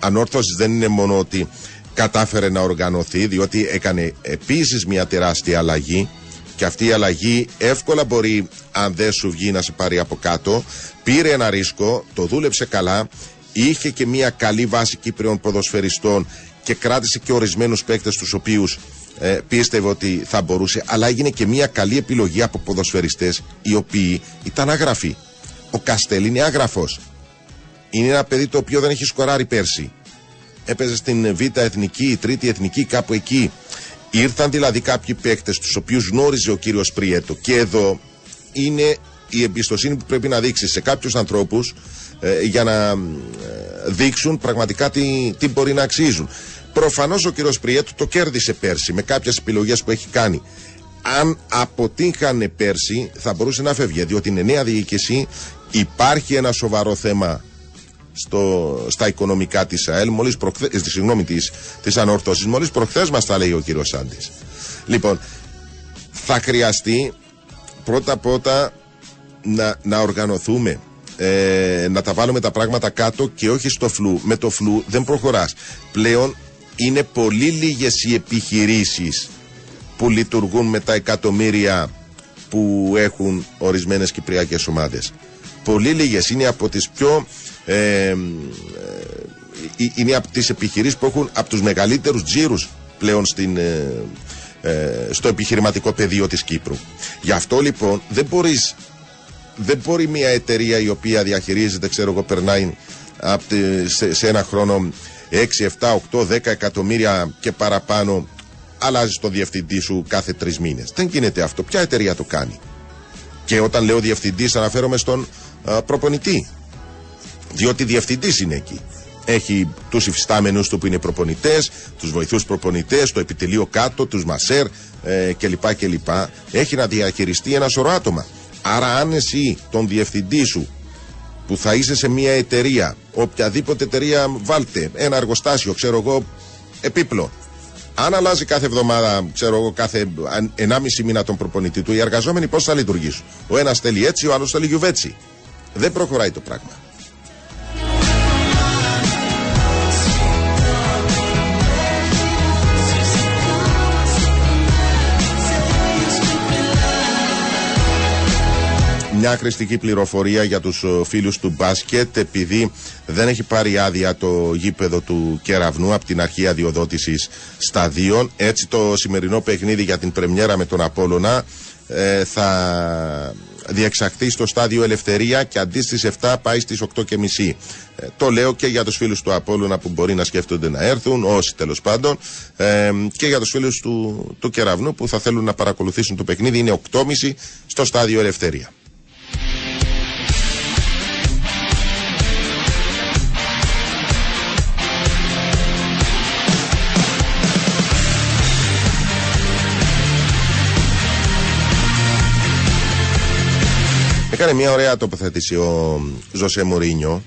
ανόρθωσης δεν είναι μόνο ότι κατάφερε να οργανωθεί, διότι έκανε επίσης μια τεράστια αλλαγή και αυτή η αλλαγή εύκολα μπορεί, αν δεν σου βγει, να σε πάρει από κάτω. Πήρε ένα ρίσκο, το δούλεψε καλά, είχε και μια καλή βάση Κύπριων ποδοσφαιριστών και κράτησε και ορισμένους παίκτες τους οποίους ε, πίστευε ότι θα μπορούσε, αλλά έγινε και μια καλή επιλογή από ποδοσφαιριστές οι οποίοι ήταν άγραφοι. Ο Καστέλ είναι άγραφος. Είναι ένα παιδί το οποίο δεν έχει σκοράρει πέρσι. Έπαιζε στην Β' Εθνική, Τρίτη Εθνική, κάπου εκεί. Ήρθαν δηλαδή κάποιοι παίκτες, τους οποίους γνώριζε ο κύριος Πριέτο. Και εδώ είναι η εμπιστοσύνη που πρέπει να δείξει σε κάποιους ανθρώπους ε, για να ε, δείξουν πραγματικά τι, τι μπορεί να αξίζουν. Προφανώς ο κύριος Πριέτο το κέρδισε πέρσι με κάποιες επιλογές που έχει κάνει. Αν αποτύχανε πέρσι, θα μπορούσε να φεύγει. Διότι είναι νέα διοίκηση, υπάρχει ένα σοβαρό θέμα στο, στα οικονομικά της ΑΕΛ, μόλις προχθέ, ε, συγγνώμη, της της ανορθώση. Μόλις προχθές μας τα λέει ο κύριος Σάντης. Λοιπόν, θα χρειαστεί πρώτα-πρώτα να, να οργανωθούμε. Ε, να τα βάλουμε τα πράγματα κάτω και όχι στο φλου. Με το φλου δεν προχωράς. Πλέον είναι πολύ λίγες οι επιχειρήσεις που λειτουργούν με τα εκατομμύρια που έχουν ορισμένες κυπριακές ομάδες. Πολύ λίγες. Είναι από τις πιο ε, ε, είναι από τις επιχειρήσεις που έχουν από τους μεγαλύτερους τζίρους πλέον στην, ε, ε, στο επιχειρηματικό πεδίο της Κύπρου. Γι' αυτό λοιπόν δεν μπορείς δεν μπορεί μια εταιρεία η οποία διαχειρίζεται, ξέρω εγώ, περνάει σε, σε ένα χρόνο 6, 7, 8, 10 εκατομμύρια και παραπάνω, αλλάζεις το διευθυντή σου κάθε τρεις μήνες. Δεν γίνεται αυτό. Ποια εταιρεία το κάνει; Και όταν λέω διευθυντής, αναφέρομαι στον α, προπονητή. Διότι διευθυντής είναι εκεί. Έχει τους υφιστάμενους του που είναι προπονητές, τους βοηθούς προπονητές, το επιτελείο κάτω, τους μασέρ ε, κλπ, κλπ. Έχει να διαχειριστεί ένα σωρό άτομα. Άρα, αν εσύ τον διευθυντή σου που θα είσαι σε μια εταιρεία, οποιαδήποτε εταιρεία βάλτε, ένα εργοστάσιο, ξέρω εγώ, επίπλο. Αν αλλάζει κάθε εβδομάδα, ξέρω εγώ, κάθε 1,5 μήνα τον προπονητή του, οι εργαζόμενοι πώς θα λειτουργήσουν; Ο ένας θέλει έτσι, ο άλλος θέλει γιουβέτσι. Δεν προχωράει το πράγμα. Μια χρηστική πληροφορία για τους ε, φίλους του μπάσκετ επειδή δεν έχει πάρει άδεια το γήπεδο του Κεραυνού από την αρχή αδειοδότησης σταδίων. Έτσι το σημερινό παιχνίδι για την πρεμιέρα με τον Απόλλωνα ε, θα διεξαχθεί στο στάδιο Ελευθερία και αντί στις 7 πάει στις 8.30. Ε, το λέω και για τους φίλους του Απόλλωνα που μπορεί να σκέφτονται να έρθουν, όσοι τέλος πάντων, ε, και για τους φίλους του, του Κεραυνού που θα θέλουν να παρακολουθήσουν το παιχνίδι. Είναι 8.30 στο στάδιο Ελευθερία. Έκανε μια ωραία τοποθέτηση ο Ζωσέ Μωρίνιο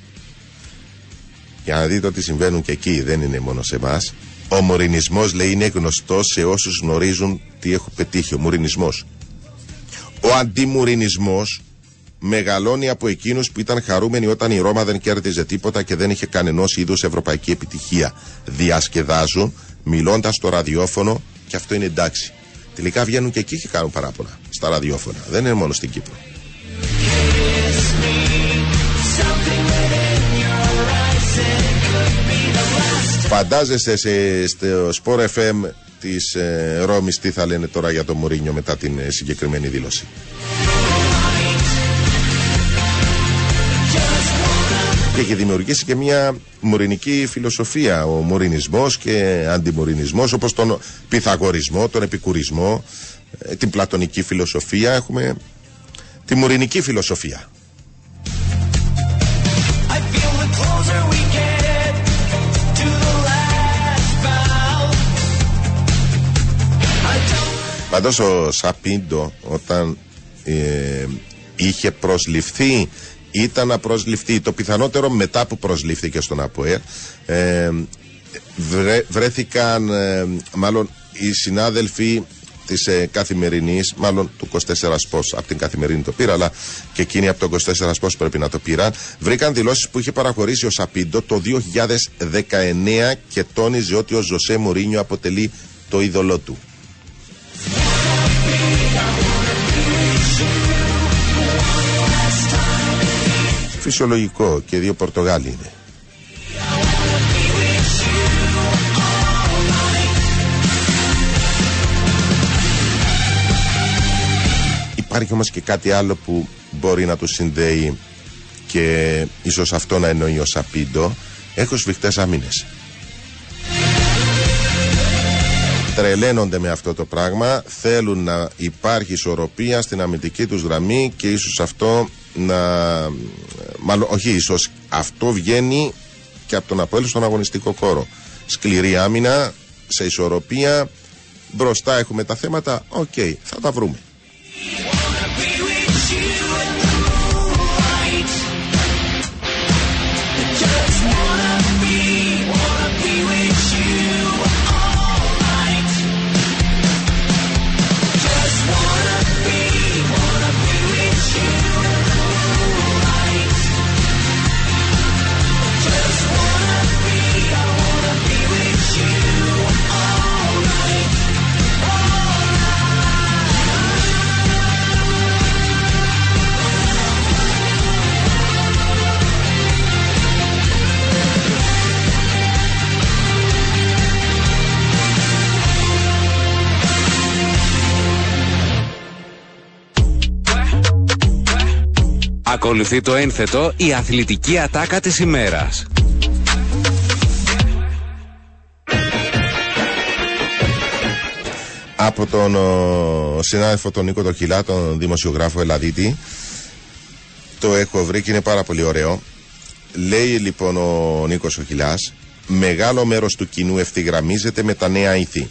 για να δείτε ότι συμβαίνουν και εκεί, δεν είναι μόνο σε εμάς. Ο μορινισμό λέει είναι γνωστός σε όσους γνωρίζουν τι έχω πετύχει. Ο μορινισμό. Ο αντιμουρινισμός μεγαλώνει από εκείνους που ήταν χαρούμενοι όταν η Ρώμα δεν κέρδιζε τίποτα και δεν είχε κανένα είδους ευρωπαϊκή επιτυχία. Διασκεδάζουν, μιλώντας στο ραδιόφωνο και αυτό είναι εντάξει. Τελικά βγαίνουν και εκεί και κάνουν παράπονα στα ραδιόφωνα. Δεν είναι μόνο στην Κύπρο. Φαντάζεστε σε, στο Sport FM της ε, Ρώμης τι θα λένε τώρα για το Μουρίνιο μετά την ε, συγκεκριμένη δήλωση. Και έχει δημιουργήσει και μια μουρινική φιλοσοφία. Ο μουρινισμός και αντιμουρινισμός όπως τον πυθαγορισμό, τον επικουρισμό, ε, την πλατωνική φιλοσοφία. Έχουμε τη μουρινική φιλοσοφία. Πάντως ο Σαπίντο όταν ε, είχε προσληφθεί ήταν να προσληφθεί το πιθανότερο μετά που προσλήφθηκε στον ΑΠΟΕ ε, βρέθηκαν ε, μάλλον οι συνάδελφοι της ε, καθημερινής, μάλλον του 24 Sports. Από την καθημερινή το πήρα, αλλά και εκείνη από το 24 Sports πρέπει να το πήραν. Βρήκαν δηλώσεις που είχε παραχωρήσει ο Σαπίντο το 2019 και τόνιζε ότι ο Ζωσέ Μουρίνιο αποτελεί το είδωλό του. Φυσιολογικό και δύο Πορτογάλοι είναι. Υπάρχει όμως και κάτι άλλο που μπορεί να τους συνδέει και ίσως αυτό να εννοεί ο Σαπίντο. Έχω σφιχτές αμήνες. Τρελαίνονται με αυτό το πράγμα, θέλουν να υπάρχει ισορροπία στην αμυντική τους γραμμή και ίσως αυτό να... Μάλλον, όχι ίσως, αυτό βγαίνει και από τον Αποέλ στον αγωνιστικό χώρο. Σκληρή άμυνα, σε ισορροπία, μπροστά έχουμε τα θέματα, οκ, θα τα βρούμε. Ακολουθεί το ένθετο η αθλητική ατάκα της ημέρας. Από τον ο, συνάδελφο τον Νίκο Τοχιλά, τον δημοσιογράφο Ελλαδίτη, το έχω βρει και είναι πάρα πολύ ωραίο. Λέει λοιπόν ο Νίκος Οχιλάς, μεγάλο μέρος του κοινού ευθυγραμμίζεται με τα νέα ήθη.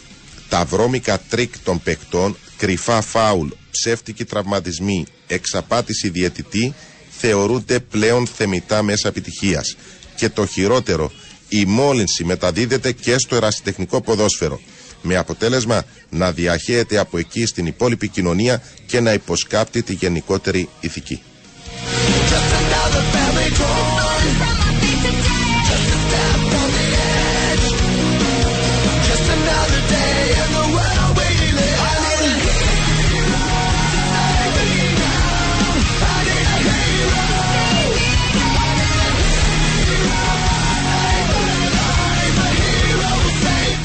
Τα βρώμικα τρικ των παικτών, κρυφά φάουλ, ψεύτικοι τραυματισμοί, εξαπάτηση διαιτητή θεωρούνται πλέον θεμητά μέσα επιτυχίας. Και το χειρότερο, η μόλυνση μεταδίδεται και στο ερασιτεχνικό ποδόσφαιρο. Με αποτέλεσμα να διαχέεται από εκεί στην υπόλοιπη κοινωνία και να υποσκάπτει τη γενικότερη ηθική.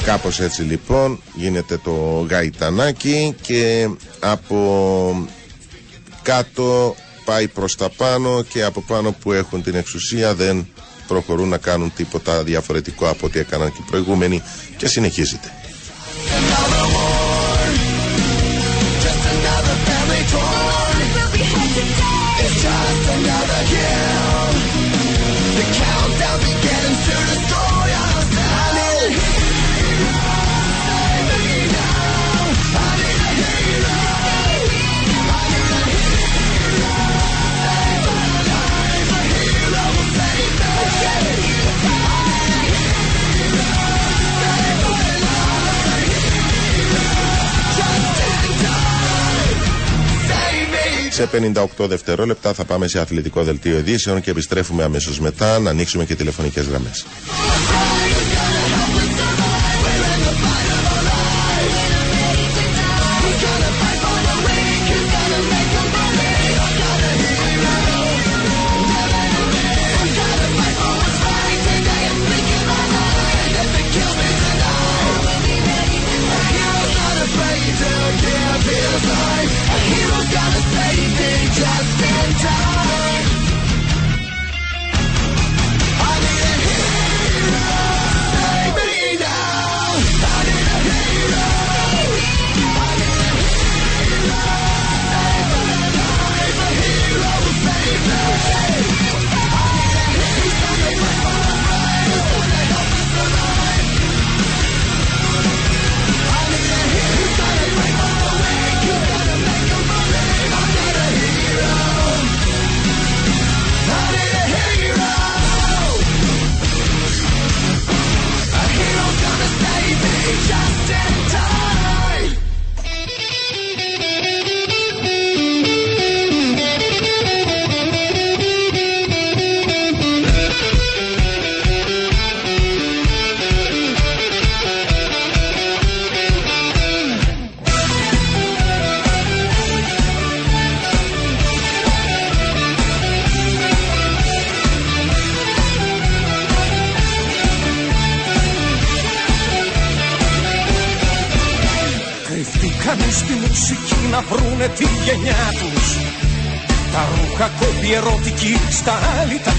Κάπως έτσι λοιπόν γίνεται το γαϊτανάκι και από κάτω πάει προς τα πάνω και από πάνω που έχουν την εξουσία δεν προχωρούν να κάνουν τίποτα διαφορετικό από ό,τι έκαναν και οι προηγούμενοι και συνεχίζεται. Σε 58 δευτερόλεπτα θα πάμε σε αθλητικό δελτίο ειδήσεων και επιστρέφουμε αμέσως μετά να ανοίξουμε και τηλεφωνικές γραμμές.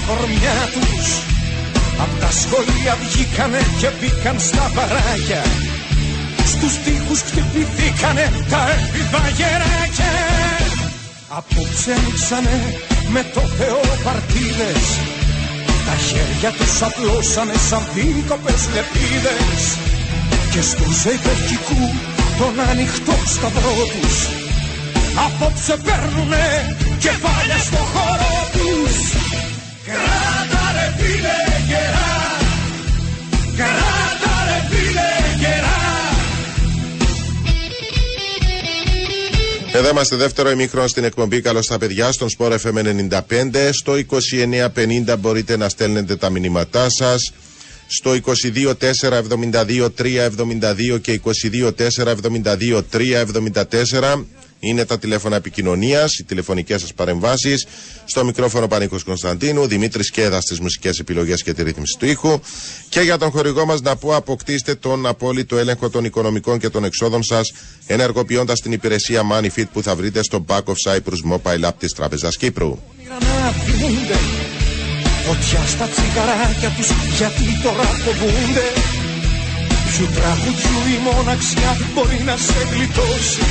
Κορμιά τους. Απ' τα σχολεία βγήκανε και μπήκαν στα παράγια. Στους τοίχους χτυπηθήκανε τα έφηβα γεράκια. Απόψε ανοίξανε με το Θεό παρτίδες. Τα χέρια τους απλώσανε σαν δίκοπες λεπίδες. Και στου ζεϊπερκικού τον ανοιχτό σταυρό τους. Απόψε παίρνουνε κεφάλια στο χώρο τους Εδώ είμαστε δεύτερο ημίχρονο στην εκπομπή Καλώς τα παιδιά στον Σπορ FM 95. Στο 2950 μπορείτε να στέλνετε τα μηνύματά σας. Στο 22 372 και 22 374 είναι τα τηλέφωνα επικοινωνίας, οι τηλεφωνικές σας παρεμβάσεις. Στο μικρόφωνο Πανίκος Κωνσταντίνου, Δημήτρης Κέδας στις μουσικές επιλογές και τη ρύθμιση του ήχου. Και για τον χορηγό μας να πω, αποκτήστε τον απόλυτο έλεγχο των οικονομικών και των εξόδων σας, ενεργοποιώντας την υπηρεσία MoneyFit που θα βρείτε στο Back of Cyprus Mobile App της Τράπεζας Κύπρου. όνειρα να θυμούνται Φωτιά στα τσιγαράκια τους γιατί τώρα φοβούνται Ποιου τραγουδιού η μοναξιά μπορεί να σε γλιτώσει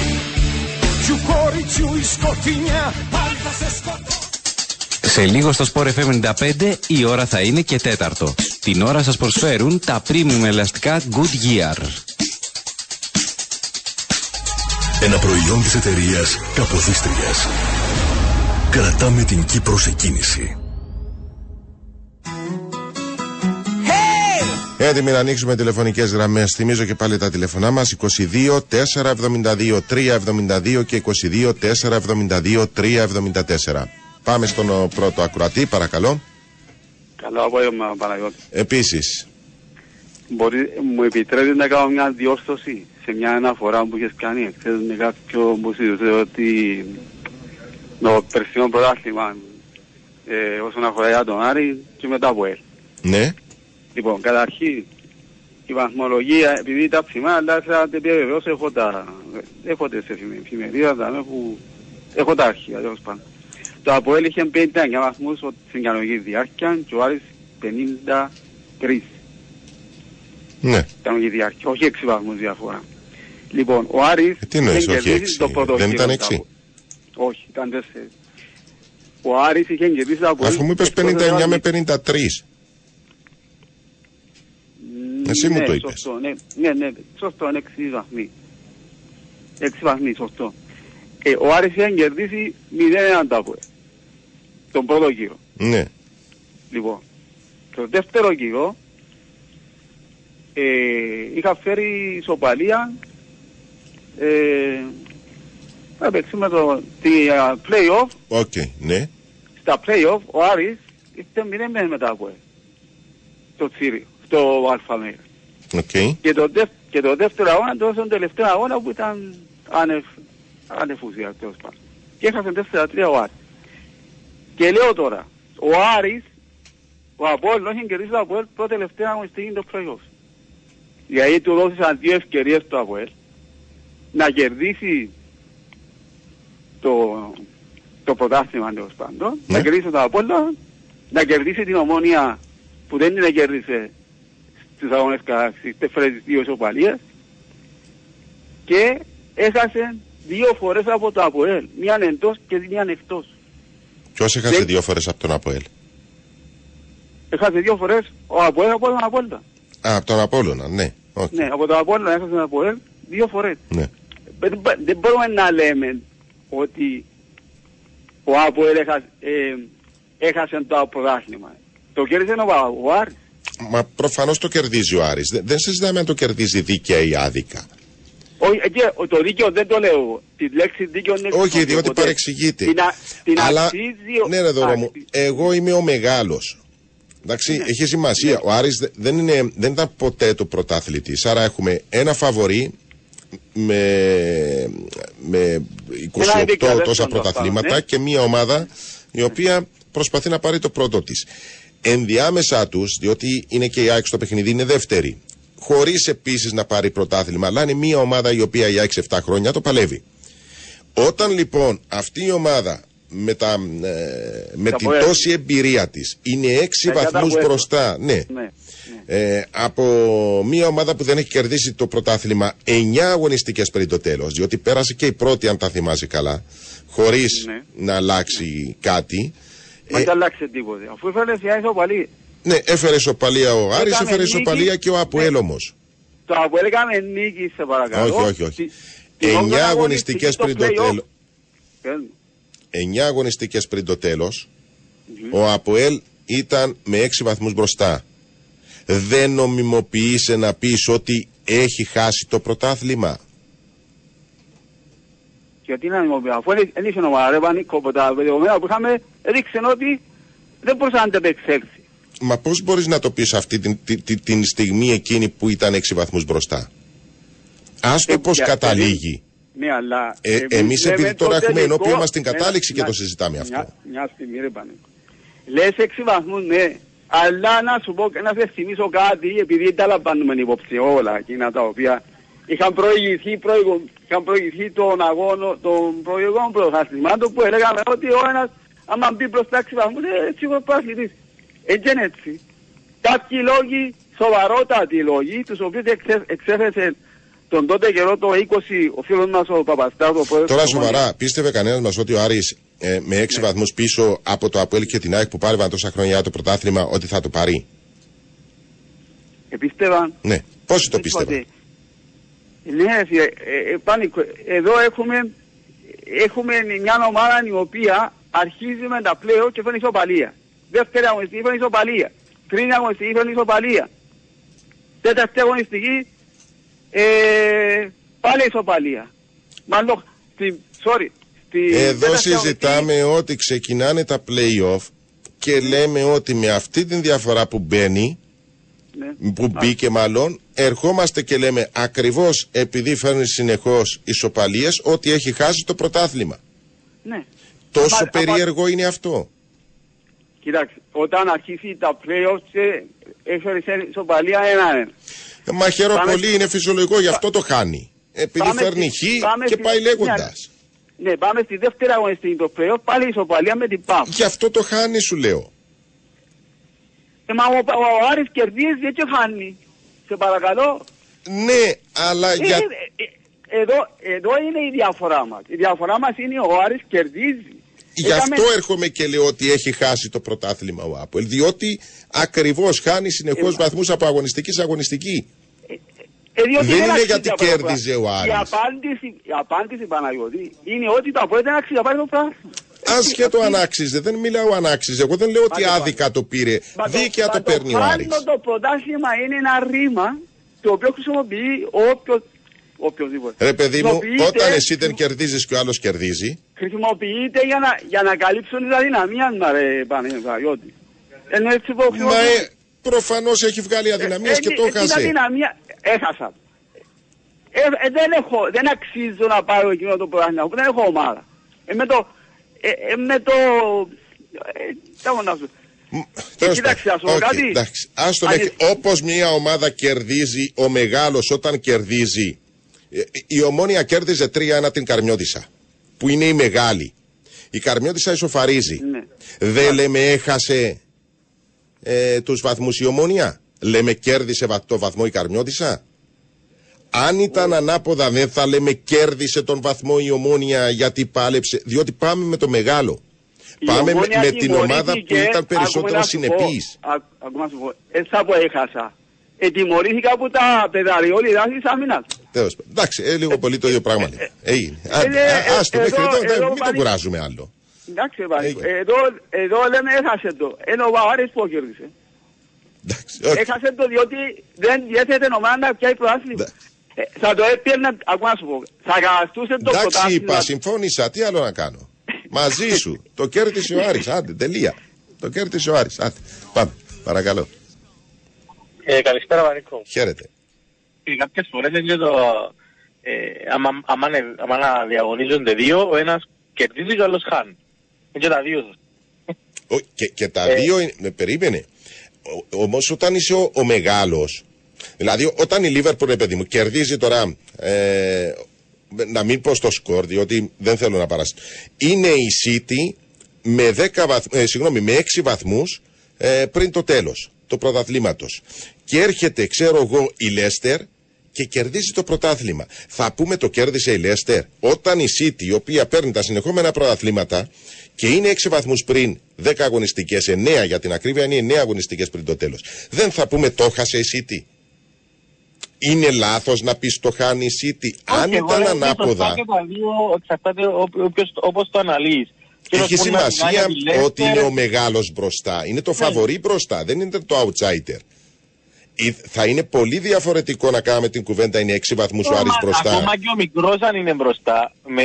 Ποιου κοριτσιού η σκοτεινιά πάλι θα σε σκοτώσει Σε λίγο στο Sport FM 95 η ώρα θα είναι και τέταρτο. Την ώρα σας προσφέρουν τα premium ελαστικά Goodyear. Ένα προϊόν της εταιρείας Καποδίστριας. Κρατάμε την Κύπρο σε κίνηση. Έτοιμοι να ανοίξουμε τηλεφωνικές γραμμές. Θυμίζω και πάλι τα τηλεφωνά μας 22 472 372 και 22 472 374. Πάμε στον ο, πρώτο ακροατή, παρακαλώ. Καλό απόγευμα, Παναγιώτη. Επίσης, Μπορεί, μου επιτρέπεις να κάνω μια διόρθωση σε μια αναφορά που έχεις κάνει εχθές με κάποιο που συζητούσε ότι το περσινό πρωτάθλημα ε, όσον αφορά για τον Άρη και μετά από ελ. ναι, Λοιπόν, καταρχήν η βαθμολογία, επειδή ήταν ψημά, αλλά θα την επιβεβαιώσω, έχω τα, έχω τις εφημε- εφημερίδες δάμε που έχω τα αρχεία, τέλος πάντων. Το ΑΠΟΕΛ είχε 59 βαθμούς στην κανονική διάρκεια και ο Άρης 53 ναι. κανονική διάρκεια, όχι 6 βαθμούς διαφορά. Λοιπόν, ο Άρης Ε, τι εννοείς, είχε όχι κερδίσει έξι; το πρώτο Δεν ήταν γύρο έξι; του ΑΠΟΕΛ. Όχι, ήταν 4. Ο Άρης είχε κερδίσει το ΑΠΟΕΛ. Αφού μου είπες εκτός 59 με έδρας 53. Εσύ μου ναι, το είπες. Σωστό, ναι, ναι, ναι, σωστό, είναι 6 βαθμοί. 6 βαθμοί, σωστό. Ε, ο Άρης είχε κερδίσει 0-1 το ΑΠΟΕΛ. Τον πρώτο γύρο. Ναι. Λοιπόν, το δεύτερο γύρο ε, είχα φέρει ισοπαλία ε, να παίξουμε το τη, uh, play-off Οκ, ναι. στα play-off ο Άρης ήρθε 0 μετά από ελ. το Τσίριο, στο Αλφαμέρ. Οκ. Και το, δευ, και το δεύτερο αγώνα το στον τελευταίο αγώνα που ήταν άνευ, άνευ ουσία τέλος πάντων. Και έχασε 4-3 ο Άρης. Και λέω τώρα, ο Άρης, ο Απόλλων είχε κερδίσει το Απόλλων πρώτη τελευταία αγωνιστική το play-off. Γιατί του δώσαν δύο ευκαιρίες στο Απόλλων να κερδίσει το, το πρωτάθλημα τέλος πάντων, Ναι. να κερδίσει το Απόλλων, να κερδίσει την ομόνια που δεν την κέρδισε στους αγώνες κατά στις τέσσερις δύο ισοπαλίες και έχασε δύο φορές από το ΑΠΟΕΛ. Μίαν εντός και μίαν εκτός. Ποιος έχασε Δεν- δύο φορές από τον Αποέλ; Έχασε δύο φορές ο ΑΠΟΕΛ από τον Απόλλωνα. Α, από τον Απόλλωνα, ναι. Οκ. Ναι, από τον Απόλλωνα έχασε τον ΑΠΟΕΛ δύο φορές. Ναι. Δεν, μπο- δεν μπορούμε να λέμε ότι ο ΑΠΟΕΛ έχασε, ε, έχασε το πρωτάθλημα. Το κέρδισε ο, ο Άρης. Μα προφανώς το κερδίζει ο Άρης. Δεν, δεν συζητάμε αν το κερδίζει δίκαια ή άδικα. Όχι, εκεί, ο- το δίκαιο δεν το λέω. Τη λέξη δίκαιο δεν Όχι, χρησιμοποιώ διότι ποτέ. παρεξηγείται. Την, α- την Αλλά, αξίζει ο- ναι ρε δώρο μου, αξι- εγώ είμαι ο μεγάλος. Εντάξει, έχει σημασία. Ο Άρης δε- δεν, είναι, δεν ήταν ποτέ το πρωτάθλητης. Άρα έχουμε ένα φαβορή με, με 28 επικρατεύσον τόσα το πρωταθλήματα πάνω, ναι. και μια ομάδα η οποία προσπαθεί να πάρει το πρώτο της. Ενδιάμεσά τους, διότι είναι και η ΑΕΚ στο παιχνίδι, είναι δεύτερη. Χωρίς επίσης να πάρει πρωτάθλημα, αλλά είναι μια ομάδα η οποία για 6-7 χρόνια το παλεύει. Όταν λοιπόν αυτή η ομάδα με, τα, ε, με Τα την Αποέλ. τόση εμπειρία της είναι έξι Τα βαθμούς κατάποέλ. μπροστά, ναι, Ναι. ναι. ε, από μια ομάδα που δεν έχει κερδίσει το πρωτάθλημα 9 αγωνιστικές πριν το τέλος, διότι πέρασε και η πρώτη αν τα θυμάσαι καλά, χωρίς Ναι. να αλλάξει κάτι. Μα Ε, δεν άλλαξε τίποτε. Αφού έφερε μια ισοπαλή. ναι, έφερε σοπαλία ο Άρης, Έκαμε έφερε νίκη. σοπαλία και ο Αποέλ Ναι. όμως. Το Αποέλ έκαμε νίκη σε παρακαλώ. Όχι, όχι, όχι. Τη- την 9 όγδοη αγωνιστικές στο πριν το play-off. τέλος. Πες. 9 αγωνιστικές πριν το τέλος, ο Αποέλ ήταν με 6 βαθμούς μπροστά. Δεν νομιμοποίησε να πεις ότι έχει χάσει το πρωτάθλημα. Γιατί να νομιμοποιεί. Αφού δεν δεν είχε ομάδα, ρε Πανίκο, από τα δεδομένα που είχαμε, έδειξε ότι δεν μπορούσε να αντεπεξέλθει. Μα πώς μπορείς να το πεις αυτή την, την, την, την στιγμή εκείνη που ήταν 6 βαθμούς μπροστά; Ας το Ε, πώς για- καταλήγει. Ναι, αλλά... Ε, εμείς λέμε επειδή τώρα το έχουμε τελικό- ενώπιον μας την Ένα- κατάληξη και μια- το συζητάμε αυτό. Μια, μια στιγμή ρε Πανίκο. Λες έξι βαθμούς, ναι. Αλλά να σου πω, να σε θυμίσω κάτι, επειδή τα λαμβάνουμε υπόψη όλα εκείνα τα οποία είχαν προηγηθεί, προηγου, είχαν προηγηθεί των αγώνων, των προηγούμενων πρωταθλημάτων που έλεγαμε ότι ο ένας, άμα μπει μπροστά έξι βαθμούς, ε, σίγουρα πρωταθλητής. Έτσι είναι έτσι. Κάποιοι λόγοι, σοβαρότατοι λόγοι, τους οποίους εξέ, εξέφεσε τον τότε καιρό το 20 ο φίλος μας ο Παπαστάδο. ο πρόεδρος Τώρα της Ομόνιας. σοβαρά, πίστευε κανένας μας ότι ο Άρης ε, με 6 Ναι. βαθμούς πίσω από το Αποέλ και την ΑΕΚ που πάρευαν τόσα χρόνια για το πρωτάθλημα ότι θα το πάρει; Επίστευαν. Ναι. Πόσοι το Δεν πίστευαν; είπατε. Ναι, φίλε, ε, ε, Πάνικο, εδώ έχουμε, έχουμε μια ομάδα η οποία αρχίζει με τα πλέον και φέρνει ισοπαλία. Δεύτερη αγωνιστική φέρνει ισοπαλία. Τρίτη αγωνιστική φέρνει ισοπαλία. Τέταρτη αγωνιστική ε, πάλι ισοπαλία. Μάλλον, στη, sorry, στη Εδώ τέταρτη συζητάμε ότι ξεκινάνε τα play-off και λέμε ότι με αυτή την διαφορά που μπαίνει, αγωνιστική- ναι. που μπήκε μάλλον, ερχόμαστε και λέμε ακριβώς επειδή φέρνει συνεχώς ισοπαλίες ότι έχει χάσει το πρωτάθλημα. Ναι. Τόσο Αμα- αμα- περίεργο είναι αυτό; Κοιτάξτε, όταν αρχίσει τα play-offs ε, έφερε σε ισοπαλία ένα-ένα. Ε, Μα χαίρομαι Πάμε- πολύ, είναι φυσιολογικό, γι' αυτό το χάνει. Επειδή Πάμε φέρνει στη- χ πάμε και στη- πάει λέγοντας. Ναι, πάμε στη δεύτερη αγωνιστική το play-off, πάλι ισοπαλία με την ΠΑΠ. Γι' αυτό το χάνει, σου λέω. Ε, μα ο, ο, Άρης κερδίζει και χάνει. Σε παρακαλώ. Ναι, αλλά Ε, για... ε, ε, εδώ, εδώ είναι η διαφορά μας. Η διαφορά μας είναι ο Άρης κερδίζει. Γι' Έκαμε- αυτό έρχομαι και λέω ότι έχει χάσει το πρωτάθλημα ο Άπολ. Διότι ακριβώς χάνει συνεχώς Ε, βαθμούς από αγωνιστική σε αγωνιστική. Ε, διότι Δεν είναι αξίζει γιατί αυτό το κέρδιζε πράγμα. ο Άρης. Η απάντηση, η απάντηση Παναγιώτη είναι ότι το Αποέλ δεν αξίζει να πάρει το πράγμα. Άσχετο αν άξιζε, δεν μιλάω αν άξιζε. Εγώ δεν λέω ότι Μα το- άδικα το πήρε. Μα Δίκαια το μα παίρνει ο Άρης. χάνω το πρωτάθλημα είναι ένα ρήμα το οποίο χρησιμοποιεί όποιος, οποιοδήποτε. Ρε παιδί μου, Χρησιμοποιείται- όταν εσύ δεν κερδίζεις και ο άλλος κερδίζει, Χρησιμοποιείται για να, για να καλύψουν την αδυναμία μα ρε Παναγιώτη. Είναι έτσι που μα χρησιμοποιείται. ε, προφανώς έχει βγάλει αδυναμίες Ε, και ε, το ε, Την έχασε. αδυναμία έχασα. Ε, ε, δεν, έχω, δεν αξίζω να πάρω εκείνο το πρωτάθλημα, αφού δεν έχω ομάδα. Ε, με το... Ε, ε, με το... Ε, τι έχω να σου... Τέλος κοίταξε, να σου πω πάντων. κάτι. Οκ, εντάξει. Ας το Αν- μέχρι- Όπως μια ομάδα κερδίζει, ο μεγάλος όταν κερδίζει. Ε, Η Ομόνια κέρδιζε 3-1 την Καρμιώτισσα, που είναι η μεγάλη. Η Καρμιώτισσα ισοφαρίζει. Ναι. Δεν λέμε έχασε ε, τους βαθμούς η Ομόνια. Λέμε κέρδισε βα- το βαθμό η Καρμιώτισσα. Αν ήταν ανάποδα δεν θα λέμε κέρδισε τον βαθμό η Ομόνια γιατί πάλεψε. Διότι πάμε με το μεγάλο. Η Πάμε με, Ομόνια με την ομάδα που τιμωρήθηκε, ήταν περισσότερο άκουμε να σου πω, συνεπής. α- Άκουμε να σου πω, έτσι που έχασα. Ετιμωρήθηκα από τα παιδαριόλοι δάση άμυνας. Τέλος πάντων. Εντάξει, ε, λίγο πολύ το ίδιο πράγμα λέει. Έγινε. Άντε, ε, α- Άστο ε, μέχρι εδώ- εδώ, δεν- εδώ μην το πάλι- κουράζουμε άλλο. Εντάξει, ρε Πανίκο. Έγινε. Εδώ, εδώ λέμε έχασε το. Ενώ ο Βαβάρης που κέρδισε. Εντάξει, οκ. Έχασε το διότι δεν διέθετε ομάδα να πιάει πρωτάθλημα. Ναι. Ε, θα το έπαιρνε, ακούω να σου πω, θα καταστούσε το Εντάξει, πρωτάθλημα. είπα, συμφώνησα. Τι άλλο να κάνω. Μαζί σου. Το κέρδισε ο Άρης. Άντε, τελεία. Το κέρδισε ο Άρης. Άντε, πάμε. Παρακαλώ. Ε, καλησπέρα Βανίκο. Χαίρετε. Και κάποιες φορές είναι το... Ε, άμα, άμα, είναι- άμα να διαγωνίζονται δύο, ο ένας κερδίζει και ο άλλος χάνει. Είναι και τα δύο σας. Ο- και, και τα Ε. δύο είναι, με περίμενε. Όμως όταν είσαι ο, ο μεγάλος, δηλαδή όταν η Λίβερπουλ, ρε παιδί μου, κερδίζει τώρα ε, να μην πω στο σκορ, διότι δεν θέλω να παραστώ. Είναι η City με, 10 βαθ, ε, συγγνώμη, με 6 βαθμούς ε, πριν το τέλος του πρωταθλήματος. Και έρχεται, ξέρω εγώ, η Λέστερ και κερδίζει το πρωτάθλημα. Θα πούμε το κέρδισε η Λέστερ. Όταν η City, η οποία παίρνει τα συνεχόμενα πρωταθλήματα και είναι 6 βαθμούς πριν 10 αγωνιστικές, 9 για την ακρίβεια είναι 9 αγωνιστικές πριν το τέλος. Δεν θα πούμε το χάσε η City. Είναι λάθος να πεις το χάνει η City. Αν Όχι, εγώ ήταν λέω ότι ανάποδα. σωστά και τα δύο εξαρτάται ο- όποιος- όπως το αναλύεις. Και Έχει να πούμε να σημασία μιλάει για τη ότι είναι Leicester, ο μεγάλος μπροστά. Είναι το φαβορή μπροστά. Δεν είναι το outsider. Ή- Θα είναι πολύ διαφορετικό να κάνουμε την κουβέντα. Είναι 6 βαθμούς ο Άρης Ακόμα- μπροστά. Ακόμα και ο μικρός αν είναι μπροστά με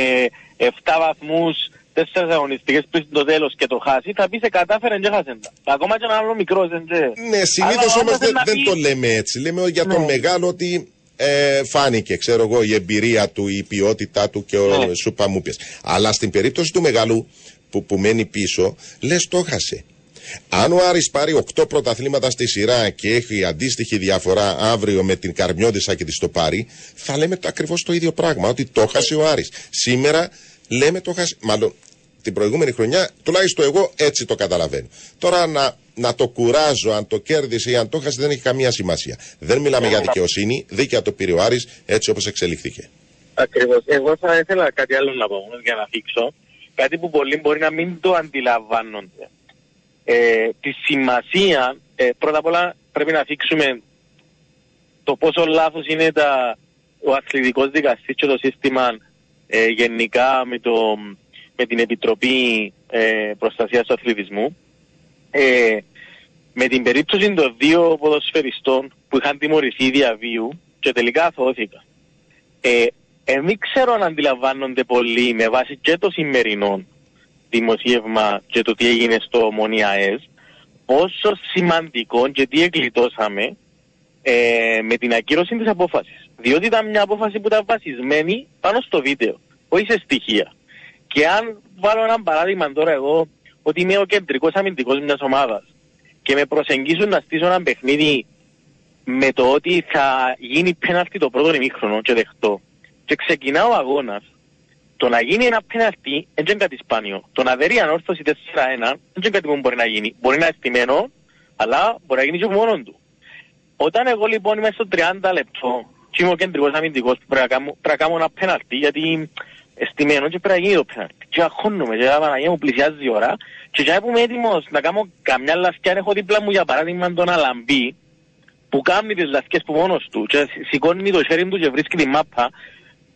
7 βαθμούς, 4 αγωνιστικές πριν το τέλος και το χάσει, θα πει σε κατάφερε και χάσεν τα. Ακόμα και ένα άλλο μικρός δεν ξέρει. Ναι, συνήθως Αλλά όμως όμως δεν, να δεν πει- το λέμε έτσι. Λέμε για τον Ναι. μεγάλο ότι ε, φάνηκε, ξέρω εγώ, η εμπειρία του, η ποιότητά του και ο Ναι. σου παμούπιας. Αλλά στην περίπτωση του μεγάλου που, που μένει πίσω, λες το χάσε. Αν ο Άρης πάρει 8 πρωταθλήματα στη σειρά και έχει αντίστοιχη διαφορά αύριο με την Καρμιώδησα και τη το πάρει, θα λέμε το ακριβώς το ίδιο πράγμα. Ότι το χάσε ο Άρης. Σήμερα λέμε το χάσε. Μάλλον την προηγούμενη χρονιά, τουλάχιστον εγώ έτσι το καταλαβαίνω. Τώρα να, να το κουράζω, αν το κέρδισε ή αν το χάσε, δεν έχει καμία σημασία. Δεν μιλάμε για δικαιοσύνη. Δίκαια το πήρε ο Άρης έτσι όπως εξελίχθηκε. Ακριβώς. Εγώ θα ήθελα κάτι άλλο να πω όμως για να θίξω. Κάτι που πολλοί μπορεί να μην το αντιλαμβάνονται. Ε, τη σημασία, ε, πρώτα απ' όλα πρέπει να θίξουμε το πόσο λάθος είναι τα, ο αθλητικός δικαστής και το σύστημα ε, γενικά με, το, με την Επιτροπή ε, Προστασίας του Αθλητισμού. Ε, με την περίπτωση των δύο ποδοσφαιριστών που είχαν τιμωρηθεί διαβίου και τελικά αθώθηκαν. Ε, ε, δεν ξέρω αν αντιλαμβάνονται πολύ με βάση και το σημερινό δημοσίευμα και το τι έγινε στο Μονιαές πόσο σημαντικό και τι εγκλητώσαμε ε, με την ακύρωση της απόφασης. Διότι ήταν μια απόφαση που ήταν βασισμένη πάνω στο βίντεο, όχι σε στοιχεία. Και αν βάλω ένα παράδειγμα τώρα εγώ ότι είμαι ο κεντρικός αμυντικός μιας ομάδας και με προσεγγίσουν να στήσω ένα παιχνίδι με το ότι θα γίνει πέναλτι το πρώτο ημίχρονο και δεχτώ και ξεκινά ο αγώνας το να γίνει ένα πέναλτι δεν είναι κάτι σπάνιο. Το να δέρει ανόρθωση 4-1 δεν είναι κάτι που μπορεί να γίνει. Μπορεί να είναι στημένο, αλλά μπορεί να γίνει και από μόνον του. Όταν εγώ λοιπόν είμαι στο 30 λεπτό και είμαι ο κεντρικός αμυντικός που πρέπει να κάνω, πρέπει να κάνω ένα πέναλτι γιατί στημένο και πρέπει να γίνει το πέναλτι. Και αγχώνομαι και Παναγία μου πλησιάζει η ώρα και για που είμαι έτοιμος να κάνω καμιά λαθιά έχω δίπλα μου για παράδειγμα τον Αλαμπή που κάνει τις λαθιές που μόνος του και σηκώνει το χέρι του και βρίσκει τη μάπα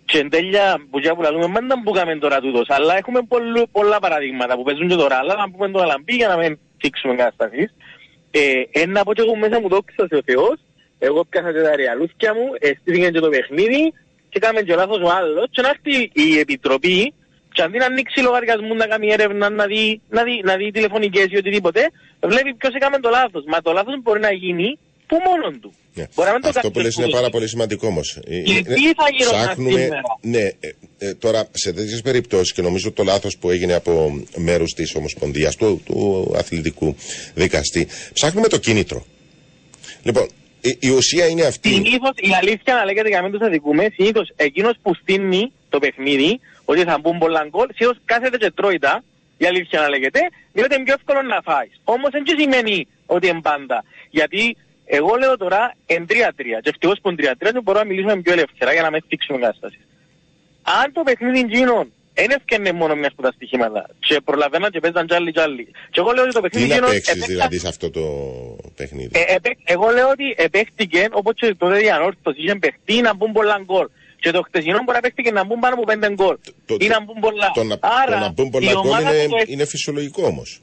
και εν τέλεια που για που λαλούμε μάντα που κάνουμε τώρα τούτος αλλά έχουμε πολλού, πολλά παραδείγματα που παίζουν και τώρα. Αλλά να πούμε τον Αλαμπή για να μην θίξουμε καταστάσεις ε, ένα από και εγώ μέσα μου δόξα ο Θεός. Εγώ πιάσα και τα ρεαλούθια μου εστήθηκαν και το παιχνίδι και κάνουμε και λάθος ο άλλος. Και να έρθει η Επιτροπή και αντί να ανοίξει λογαριασμού να κάνει έρευνα, να δει, να δει, να δει τηλεφωνικές ή οτιδήποτε, βλέπει ποιος έκαμε το λάθος. Μα το λάθος μπορεί να γίνει που μόνον του; Ναι. Μπορεί να μην το Αυτό που λες είναι καθιστούν. πάρα πολύ σημαντικό όμως. Και τι θα γινόταν σήμερα; Ναι, ε, ε, τώρα σε τέτοιες περιπτώσεις και νομίζω το λάθος που έγινε από μέρους της Ομοσπονδίας του, του αθλητικού δικαστή, ψάχνουμε το κίνητρο. Λοιπόν, η, η ουσία είναι αυτή. Συνήθως η αλήθεια να λέγεται για να μην τους αδικούμε, συνήθως εκείνος που στείνει το παιχνίδι, ότι θα μπουν πολλά γκολ, συνήθως κάθεται και τρώει τα, η αλήθεια να λέγεται, διότι είναι πιο εύκολο να φάεις. Όμως δεν και σημαίνει ότι είναι πάντα. Γιατί εγώ λέω τώρα εν 3-3 και ευτυχώς που είναι 3-3 και μπορούμε να μιλήσουμε πιο ελεύθερα για να μην θίξουμε κατάσταση. Αν το παιχνίδι γίνον δεν έφτιανε μόνο μιας από τα στοιχήματα και προλαβαίναν και παίζαν τζάλι τζάλι. Και εγώ λέω ότι το Τι παιχνίδι να γίνον παίξεις επέκτασε- δηλαδή σε αυτό το παιχνίδι; ε, επέ- εγώ λέω ότι επέχτηκε όπως και τότε η ανόρθωση είχε παιχτεί να μπουν πολλά γκολ. Και το χτεσινό μπορεί να παίχτηκε να μπουν πάνω από πέντε γκολ. Το- Ή να μπουν πολλά. Το να, Άρα, το να μπουν πολλά η γκολ ομάδα είναι, που το- είναι φυσιολογικό όμως.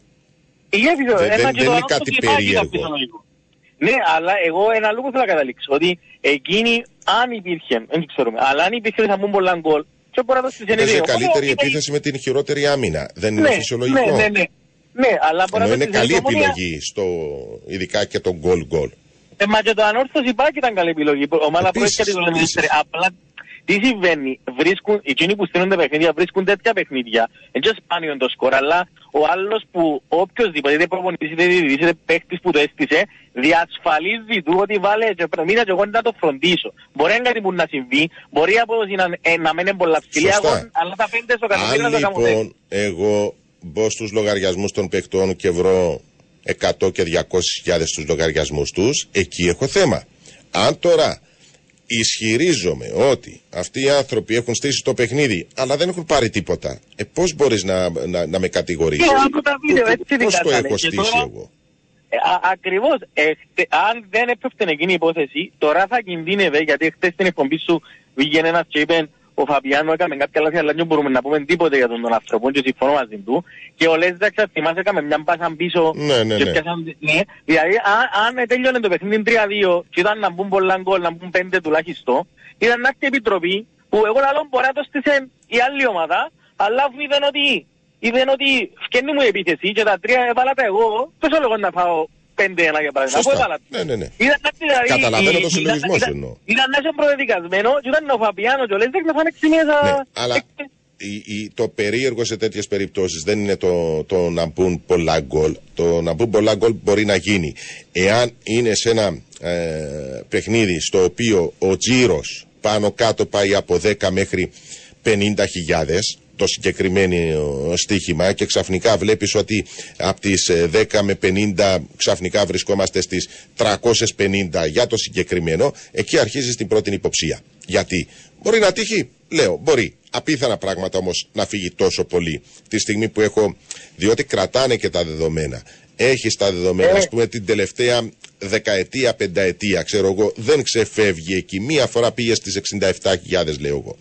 Είχε φυσιο- δεν- ένα δεν- και δεν το είναι ανόρθωση κάτι υπάρχει περίεργο. Το φυσιολογικό. Ναι, αλλά εγώ ένα λόγο θέλω να καταλήξω. Ότι εκείνη, αν υπήρχε, δεν ξέρουμε, αλλά αν υπήρχε θα μπουν πολλά γκολ, και μπορεί να το στις Παίζει ενεδίο. καλύτερη επίθεση με την χειρότερη άμυνα. Δεν είναι Ναι, φυσιολογικό. ναι, ναι, ναι. Ναι, αλλά μπορεί Ενώ να είναι το καλή στις ενεδίο. επιλογή, στο, ειδικά και το γκολ γκολ. Ε, μα και το ανόρθωση υπάρχει ήταν καλή επιλογή. Η ομάδα Επίσης, πρόκειται το επίσης. Λεμίστερ. Απλά Τι συμβαίνει, βρίσκουν, εκείνοι που στέλνουν τα παιχνίδια βρίσκουν τέτοια παιχνίδια. Δεν είναι σπάνιο το σκορ, αλλά ο άλλος που οποιοδήποτε, είτε προπονητής είτε διαιτητής είτε παίκτης που το έστησε, διασφαλίζει του ότι βάλε και μήνα και εγώ να το φροντίσω. Μπορεί να είναι κάτι που να συμβεί, μπορεί η απόδοση να, ε, να μένει πολλά ψηλή, Σωστά. εγώ- αλλά τα πέντε στο κατομμύριο Αν να το κάνουν δέκα. λοιπόν εγώ μπω στους λογαριασμούς των παικτών και βρω 100 και 200 χιλιάδες στους λογαριασμούς τους, εκεί έχω θέμα. Αν τώρα ισχυρίζομαι ότι αυτοί οι άνθρωποι έχουν στήσει το παιχνίδι, αλλά δεν έχουν πάρει τίποτα, ε, πώς μπορείς να, να, να με κατηγορήσεις; Και από τα βίντεο, έτσι την Πώς το κάνανε. έχω Και στήσει τώρα- εγώ; Ε, α- ακριβώς. Ε, χτε- αν δεν έπεφτε εκείνη η υπόθεση, τώρα θα κινδύνευε, γιατί χτες στην εκπομπή σου βγήκε ένας και είπε ο Φαβιάνο έκαμε κάποια λάθη, αλλά δεν μπορούμε να πούμε τίποτε για τον, τον άνθρωπο και συμφωνώ μαζί του. Και ο Λέζαξ, αν θυμάσαι, έκαμε μια μπάσα πίσω Ναι, ναι, και ναι. πιάσαν- ναι. Δηλαδή, αν, αν τέλειωνε το παιχνίδι 3-2 και ήταν να μπουν πολλά γκολ, να μπουν πέντε τουλάχιστον, ήταν να έρθει η επιτροπή που εγώ λαλό μπορεί να το στήσε η άλλη ομάδα, αλλά αφού είδαν ότι, είδαν ότι φκένει μου η επίθεση και τα τρία έβαλα τα εγώ, πόσο λόγο να φάω πέντε ένα για παράδειγμα, αφού Σωστά. έβαλα. Ναι, ναι, ναι. Ήταν να έρθει, δηλαδή, Καταλαβαίνω η- το συλλογισμό ήταν- σου εννοώ. Ήταν να είσαι προδεδικασμένο και ήταν ο Φαπιάνο και ο Λέζεκ να φάνε ξυμίασα. Ναι, αλλά η- η- το περίεργο σε τέτοιες περιπτώσεις δεν είναι το, το να μπουν πολλά γκολ. Το να μπουν πολλά γκολ μπορεί να γίνει. Εάν είναι σε ένα ε, παιχνίδι στο οποίο ο τζίρος πάνω κάτω πάει από 10 μέχρι 50 χιλιάδες το συγκεκριμένο στοίχημα και ξαφνικά βλέπεις ότι από τις ε, 10 με 50 ξαφνικά βρισκόμαστε στις 350 για το συγκεκριμένο εκεί αρχίζεις την πρώτη υποψία. Γιατί; Μπορεί να τύχει, λέω, μπορεί. Απίθανα πράγματα όμως να φύγει τόσο πολύ τη στιγμή που έχω, διότι κρατάνε και τα δεδομένα. Έχεις τα δεδομένα, Ε. ας πούμε την τελευταία δεκαετία, πενταετία, ξέρω εγώ, δεν ξεφεύγει εκεί. Μία φορά πήγες στις 67.000 λέω εγώ.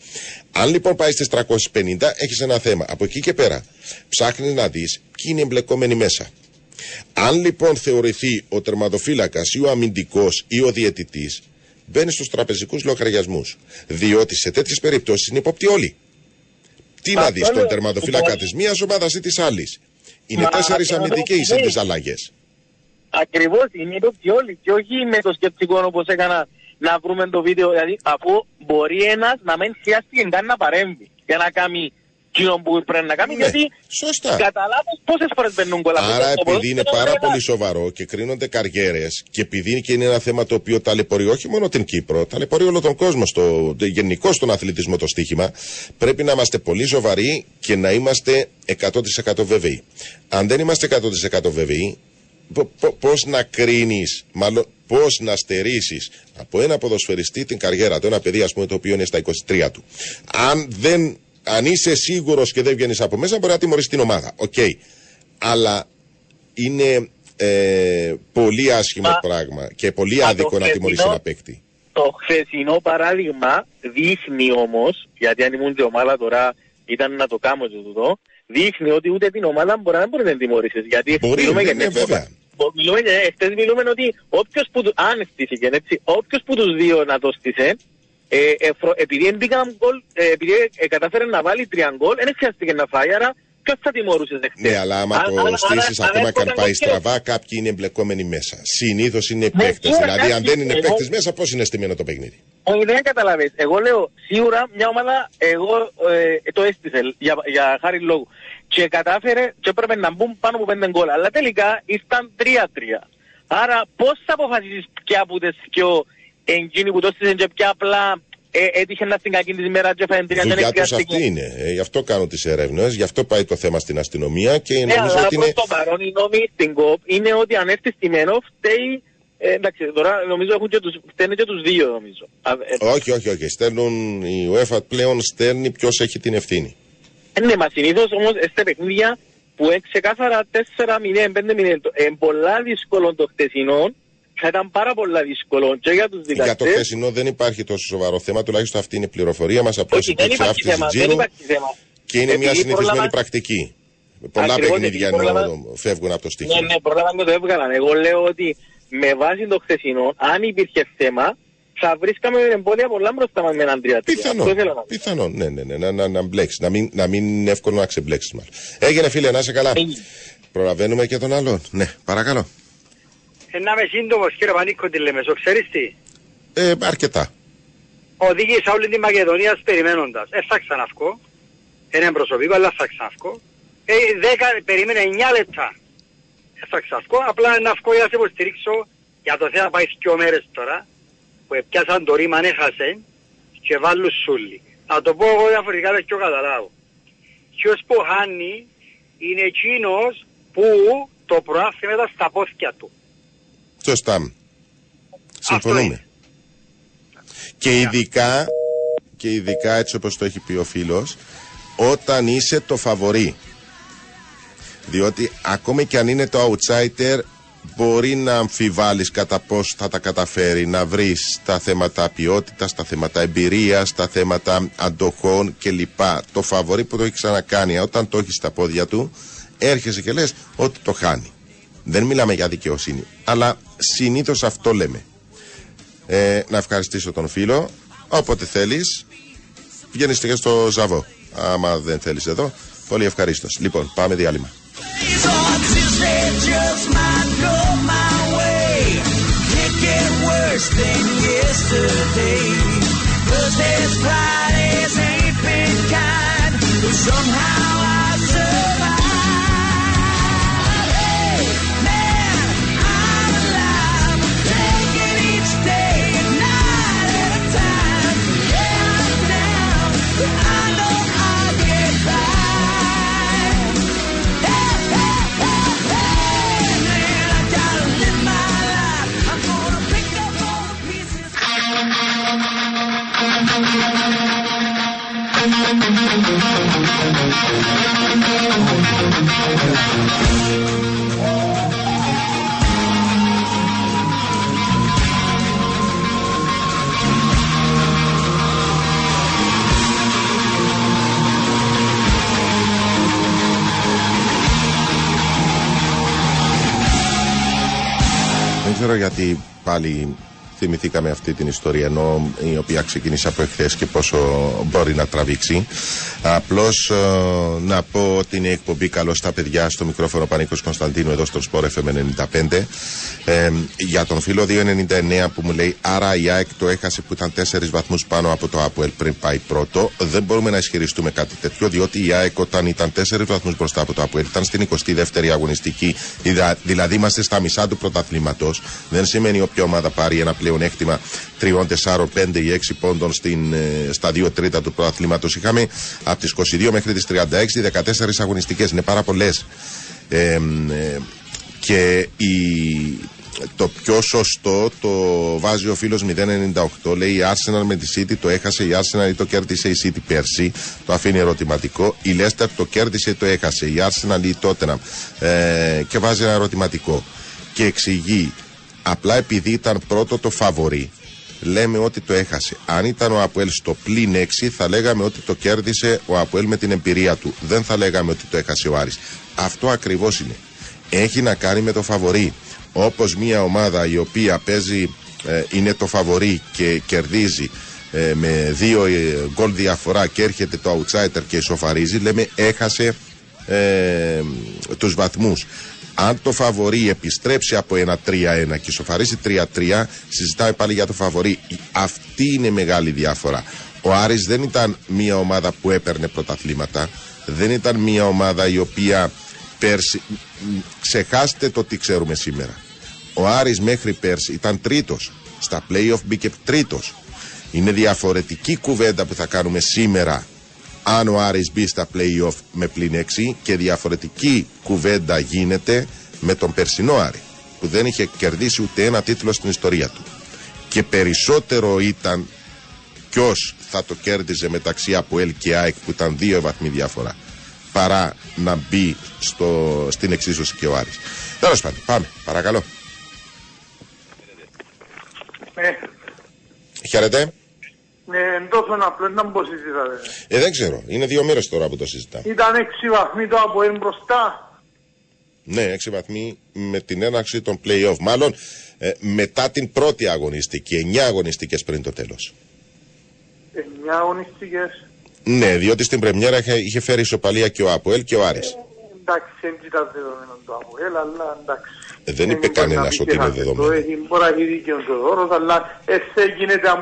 Αν λοιπόν πάει στις 350 έχεις ένα θέμα. Από εκεί και πέρα ψάχνεις να δεις ποιοι είναι εμπλεκόμενοι μέσα. Αν λοιπόν θεωρηθεί ο τερματοφύλακας ή ο αμυντικός ή ο διαιτητής μπαίνει στους τραπεζικούς λογαριασμούς. Διότι σε τέτοιες περιπτώσεις είναι υπόπτοι όλοι. Τι να Αυτό δεις τον λέω, τερματοφύλακα μπορεί- της μίας ομάδας ή της άλλης. Είναι Μα, τέσσερις αυτό αμυντικοί σε λέει. τις αλλαγές. Ακριβώς, είναι το πιο όλοι και όχι με το σκεπτικό όπως έκανα να βρούμε το βίντεο, δηλαδή αφού μπορεί ένας να μην χρειάστηκε καν να παρέμβει για να κάνει εκείνο που πρέπει να κάνει, Ναι, γιατί σωστά. καταλάβεις πόσες φορές μπαίνουν κολλά. Άρα επειδή είναι πάρα πολύ σοβαρό και κρίνονται καριέρες και επειδή και είναι ένα θέμα το οποίο ταλαιπωρεί όχι μόνο την Κύπρο, ταλαιπωρεί όλο τον κόσμο, στο, γενικώ στον αθλητισμό το στοίχημα, πρέπει να είμαστε πολύ σοβαροί και να είμαστε 100% βέβαιοι. Αν δεν είμαστε 100% βέβαιοι, πώς να κρίνεις, μάλλον πώς να στερήσεις από ένα ποδοσφαιριστή την καριέρα του, ένα παιδί, ας πούμε, το οποίο είναι στα 23 του. Αν δεν αν είσαι σίγουρος και δεν βγαίνεις από μέσα, μπορεί να τιμωρήσει την ομάδα. Οκ. Αλλά είναι ε, πολύ άσχημο Μα- πράγμα και πολύ Μα άδικο το να τιμωρήσει χθεσινό- ένα παίκτη. Το χθεσινό παράδειγμα δείχνει όμως, γιατί αν ήμουν την ομάδα τώρα ήταν να το κάνω και τούτο, δείχνει ότι ούτε την ομάδα μπορεί να μπορεί να την τιμωρήσεις. Γιατί Μπορεί, μιλούμε ναι, για ναι, μια- βέβαια. Μπο- Μιλούμε, για- εχθές μιλούμε ότι όποιος που, του- αν στήθηκε έτσι, όποιος που τους δύο να το στήσε, ε, εφρο- επειδή έμπηκαν γκολ, ε, επειδή ε, κατάφερε να βάλει τρία γκολ, δεν χρειάστηκε να φάει, άρα ποιος θα τιμωρούσες εχθές; Ναι, αλλά άμα Αν- το αν- στήσεις αν- ακόμα αν και αν έρχονταν πάει και- στραβά, κάποιοι είναι εμπλεκόμενοι μέσα. Συνήθως είναι Ναι, παίκτες. σίγουρα Δηλαδή, αν κάποιοι- δεν είναι εγώ- παίκτες μέσα, πώς είναι στημένο το παιχνίδι; Όχι, δεν καταλαβαίνεις. Εγώ λέω σίγουρα μια ομάδα, εγώ ε, το έστησε για, για χάρη λόγου. Και κατάφερε και έπρεπε να μπουν πάνω από πέντε γκολ. Αλλά τελικά ήρθαν τρία-τρία. Άρα πώς θα αποφασίσεις ποια από τις πιο εκείνοι που το έστησαν και ποια απλά ε, έτυχε να στην κακή της μέρα και έφαγαν τρία. δεν Δουλειά τους χρειάστηκε. αυτή είναι. Ε, γι' αυτό κάνουν τις έρευνες, γι' αυτό πάει το θέμα στην αστυνομία και Ναι, νομίζω αλλά ότι προς είναι. το παρόν η νόμη στην ΚΟΠ είναι ότι αν έρθεις στημένο φταίει ε, εντάξει, τώρα νομίζω έχουν και τους, φταίνε και τους δύο νομίζω. Α, ε, Όχι, όχι, όχι. Στέλνουν, η UEFA πλέον στέλνει ποιος έχει την ευθύνη. Ε, Ναι, μα συνήθως όμως στα παιχνίδια που είναι ξεκάθαρα 4-0, 5-0, το- ε, πολλά δύσκολο το χτεσινό, θα ήταν πάρα πολλά δύσκολο και για τους Για το δικαστές. χθεσινό δεν υπάρχει τόσο σοβαρό θέμα, τουλάχιστον αυτή είναι η πληροφορία μας. Απλώς Όχι, δεν υπήρξε υπάρχει αύξηση θέμα, δεν τζίρου υπάρχει θέμα. και είναι μια Επειδή συνηθισμένη πρόλαβα- πρακτική. Πολλά Ακριβώς, παιχνίδια επειδή ενώ πρόλαβα- φεύγουν από το Ναι, στοίχημα. ναι, πρόλαβαν και το έβγαλαν. Εγώ λέω ότι με βάση το χθεσινό, αν υπήρχε θέμα, θα βρίσκαμε εμπόδια πολλά μπροστά μας με έναν τριάτρια. Πιθανό. Αυτό ήθελα να πω. Πιθανό, ναι, ναι, ναι, να, να, να μπλέξεις. Να μην, να μην είναι εύκολο να ξεμπλέξεις μάλλον. Έγινε φίλε, να είσαι καλά. Έγινε. Προλαβαίνουμε και τον άλλον. Ναι, παρακαλώ. Ε, Να είμαι σύντομος κύριε Πανίκο τη Λεμεσό, ξέρεις τι; Ε, αρκετά. οδήγησα όλη τη Μακεδονία περιμένοντας. Ε, θα ξαναυκώ. Είναι προσωπικό, αλλά θα ξαναυκώ. Ε, δέκα, περίμενε 9 λεπτά. Ε, θα ξαναυκώ, απλά να βγω για να σε υποστηρίξω για το θέμα πάει δύο μέρες τώρα, που πιάσαν το ρήμα έχασε και βάλουν σούλι. Να το πω εγώ διαφορετικά δεν πιο καταλάβω. Ποιος που χάνει είναι εκείνος που το προάθλημα ήταν στα πόθηκια του. Σωστά. Συμφωνούμε. Και ειδικά, και ειδικά έτσι όπως το έχει πει ο φίλος, όταν είσαι το φαβορί. Διότι ακόμη και αν είναι το outsider μπορεί να αμφιβάλλεις κατά πώς θα τα καταφέρει να βρεις τα θέματα ποιότητας, τα θέματα εμπειρίας, τα θέματα αντοχών κλπ. Το φαβορή που το έχει ξανακάνει όταν το έχεις στα πόδια του έρχεσαι και λες ότι το χάνει. Δεν μιλάμε για δικαιοσύνη, αλλά συνήθως αυτό λέμε. Ε, να ευχαριστήσω τον φίλο, όποτε θέλεις, βγαίνεις και στο Ζαβό. Άμα δεν θέλεις εδώ, πολύ ευχαρίστως. Λοιπόν, πάμε διάλειμμα. worse than yesterday. Thursdays, Fridays ain't been kind, but somehow. Δεν ξέρω γιατί πάλι θυμηθήκαμε αυτή την ιστορία ενώ η οποία ξεκίνησε από εχθές και πόσο μπορεί να τραβήξει. Απλώς ε, να πω ότι είναι εκπομπή καλό στα παιδιά στο μικρόφωνο Πανίκο Κωνσταντίνου εδώ στο Σπορ FM 95. Ε, για τον φίλο 299 που μου λέει Άρα η ΑΕΚ το έχασε που ήταν 4 βαθμούς πάνω από το Αποέλ πριν πάει πρώτο. Δεν μπορούμε να ισχυριστούμε κάτι τέτοιο διότι η ΑΕΚ όταν ήταν 4 βαθμούς μπροστά από το Αποέλ ήταν στην 22η αγωνιστική. Διδα- Δηλαδή είμαστε στα μισά του πρωταθλήματος. Δεν σημαίνει όποια ομάδα πάρει ένα πλεονέκτημα. 3, 4, 5 ή 6 πόντων στην, ε, στα 2 τρίτα του πρωταθλήματο. Είχαμε από τις 22 μέχρι τις 36 14 αγωνιστικές. Είναι πάρα πολλές. Ε, ε, και η, το πιο σωστό το βάζει ο φίλος 098 λέει η Arsenal με τη City το έχασε η Arsenal ή το κέρδισε η City πέρσι. Το αφήνει ερωτηματικό. Η Leicester το κέρδισε ή το έχασε. Η Arsenal ή η Tottenham. Ε, και βάζει ένα ερωτηματικό. Και εξηγεί απλά επειδή ήταν πρώτο το φαβορή λέμε ότι το έχασε. Αν ήταν ο Αποέλ στο πλήν 6, θα λέγαμε ότι το κέρδισε ο Αποέλ με την εμπειρία του. Δεν θα λέγαμε ότι το έχασε ο Άρης. Αυτό ακριβώς είναι. Έχει να κάνει με το φαβορή. Όπως μια ομάδα η οποία παίζει, ε, είναι το φαβορή και κερδίζει ε, με δύο ε, γκολ διαφορά και έρχεται το outsider και ισοφαρίζει, λέμε έχασε ε, τους βαθμούς. Αν το φαβορή επιστρέψει από ένα 3-1 και ισοφαρίσει 3-3, συζητάμε πάλι για το φαβορή. Αυτή είναι η μεγάλη διάφορα. Ο Άρης δεν ήταν μια ομάδα που έπαιρνε πρωταθλήματα. Δεν ήταν μια ομάδα η οποία πέρσι... μ, Ξεχάστε το τι ξέρουμε σήμερα. Ο Άρης μέχρι πέρσι ήταν τρίτος. Στα play-off μπήκε τρίτος. Είναι διαφορετική κουβέντα που θα κάνουμε σήμερα αν ο Άρης μπει στα play-off με πλην 6 και διαφορετική κουβέντα γίνεται με τον περσινό Άρη που δεν είχε κερδίσει ούτε ένα τίτλο στην ιστορία του. Και περισσότερο ήταν ποιος θα το κέρδιζε μεταξύ Αποέλ και ΑΕΚ που ήταν δύο βαθμοί διαφορά παρά να μπει στο, στην εξίσωση και ο Άρης. Τέλος πάντων, πάμε, παρακαλώ. Ναι, Χαίρετε. Ναι, εν τόσο απλό, να μπω συζητάτε. Ε, δεν ξέρω. Είναι δύο μέρες τώρα που το συζητάμε. Ήταν έξι βαθμοί το από εν μπροστά. Ναι, έξι βαθμοί με την έναρξη των play-off. Μάλλον ε, μετά την πρώτη αγωνιστική, εννιά αγωνιστικές πριν το τέλος. Εννιά αγωνιστικές. Ναι, διότι στην πρεμιέρα είχε, είχε φέρει ισοπαλία και ο Αποέλ και ο Άρης. Εντάξει, δεν ήταν δεδομένο το από ελ, αλλά εντάξει. Ε, δεν είπε μπορεί να κανένας πει ότι και είναι ένα δεδομένο. θετό, έχει- Μπορεί να έχει δίκαιο το δώρος, αλλά εσύ γίνεται να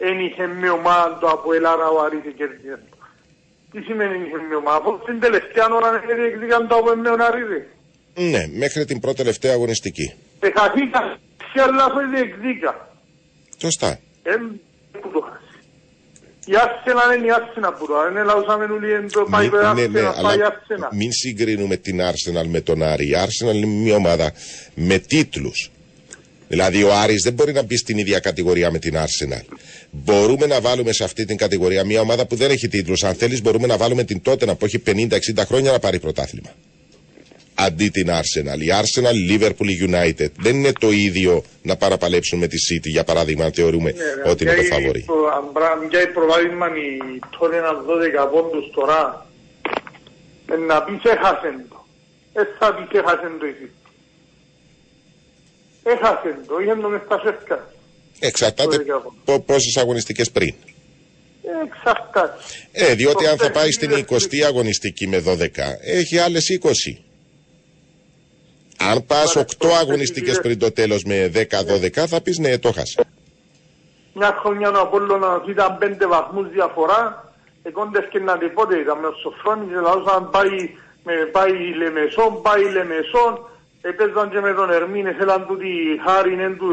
μου λαλεί Εν είχε με ομάδα το από Ελάρα ο Άρης κέρδισε. Τι σημαίνει είχε με ομάδα, αφού στην τελευταία ώρα δεν διεκδικαν το από με ο Άρης. Ναι, μέχρι την πρώτη τελευταία αγωνιστική. Εχαθήκα, σε άλλα αφού διεκδίκα. Σωστά. Εν που το χάσεις. Η Άρσενα είναι η Άρσενα που το είναι λαούσαμε όλοι εν το πάει Μη- το ναι, Άρσενα, ναι, πάει η αλλά Άρσενα. μην συγκρίνουμε την Arsenal με τον Άρη. Η Arsenal είναι μια ομάδα με τίτλους. Δηλαδή ο Άρης δεν μπορεί να μπει στην ίδια κατηγορία με την Arsenal. Μπορούμε να βάλουμε σε αυτή την κατηγορία μια ομάδα που δεν έχει τίτλους. Αν θέλεις μπορούμε να βάλουμε την τότε που έχει 50-60 χρόνια να πάρει πρωτάθλημα. Αντί την Arsenal. Η Arsenal, η Liverpool, η United δεν είναι το ίδιο να παραπαλέψουν με τη City για παράδειγμα αν θεωρούμε Ναι, ότι είναι το φαβορή. Αν πιάει προβάδισμα η τότε ένας 12 πόντους τώρα, ε, να πεις έχασεν το. Ε, θα πεις έχασεν το εσύ. Έχασεν το, είχαν το μες στα σέρκα. Εξαρτάται Το δεκαπό. πο- πόσες αγωνιστικές πριν. Ε, Εξαρτάται. Ε, διότι Το αν θα πάει παιχνίδι στην 20η αγωνιστική με 12, έχει άλλες 20. Αν πας 8 αγωνιστικές πριν το τέλος με 10-12, θα πεις ναι, το χάσα. Μια χρονιά ο Απόλλωνας ήταν πέντε βαθμούς διαφορά, εκόντες και να την πότε ήταν με ο Σοφρόνης, λαούσαν πάει, με, πάει Λεμεσόν, πάει Λεμεσόν, έπαιζαν και με τον Ερμήν, θέλαν τούτη χάρη, είναι του,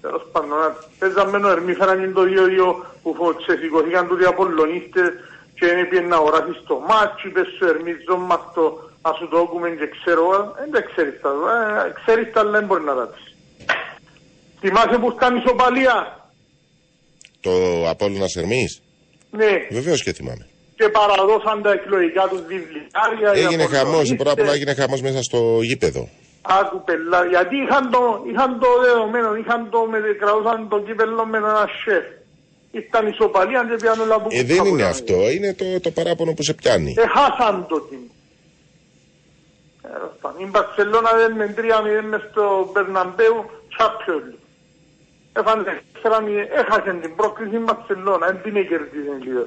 τέλος πάντων, α, παίζαν με τον Ερμήν, φέραν το 2-2 που φο- ξεσηκωθήκαν τούτοι Απολλωνίστες και είναι πήγαινε να αγοράσεις το μάτσι, είπες σου Ερμήν, ζω μας το, να σου το όκουμε και ξέρω, ε, δεν ξέρεις τα, ε, ξέρεις τα, αλλά δεν μπορεί να τα πεις. Θυμάσαι που ήταν ισοπαλία. Το Απόλλωνας Ερμής; Ναι, Βεβαίως και θυμάμαι. και παραδώσαν τα εκλογικά τους βιβλιάρια. οι Έγινε χαμός. Απολλωνίστες. Πρώτα απ' όλα έγινε χαμός μέσα στο γήπεδο. Άκου πελά, γιατί είχαν το, είχαν το δεδομένο, είχαν το, με, κρατούσαν το κύπελο με ένα σεφ. Ήταν ισοπαλία και πιάνουν όλα που Ε, δεν είναι αυτό. Είναι το, το παράπονο που σε πιάνει. Έχασαν το team. Η Μπαρσελώνα δεν με 3-0 μες στο Μπερναμπέου, Champions League. Έφανε 4-0, έχασε την πρόκληση η Μπαρσελώνα, δεν την κερδίσει λίγο.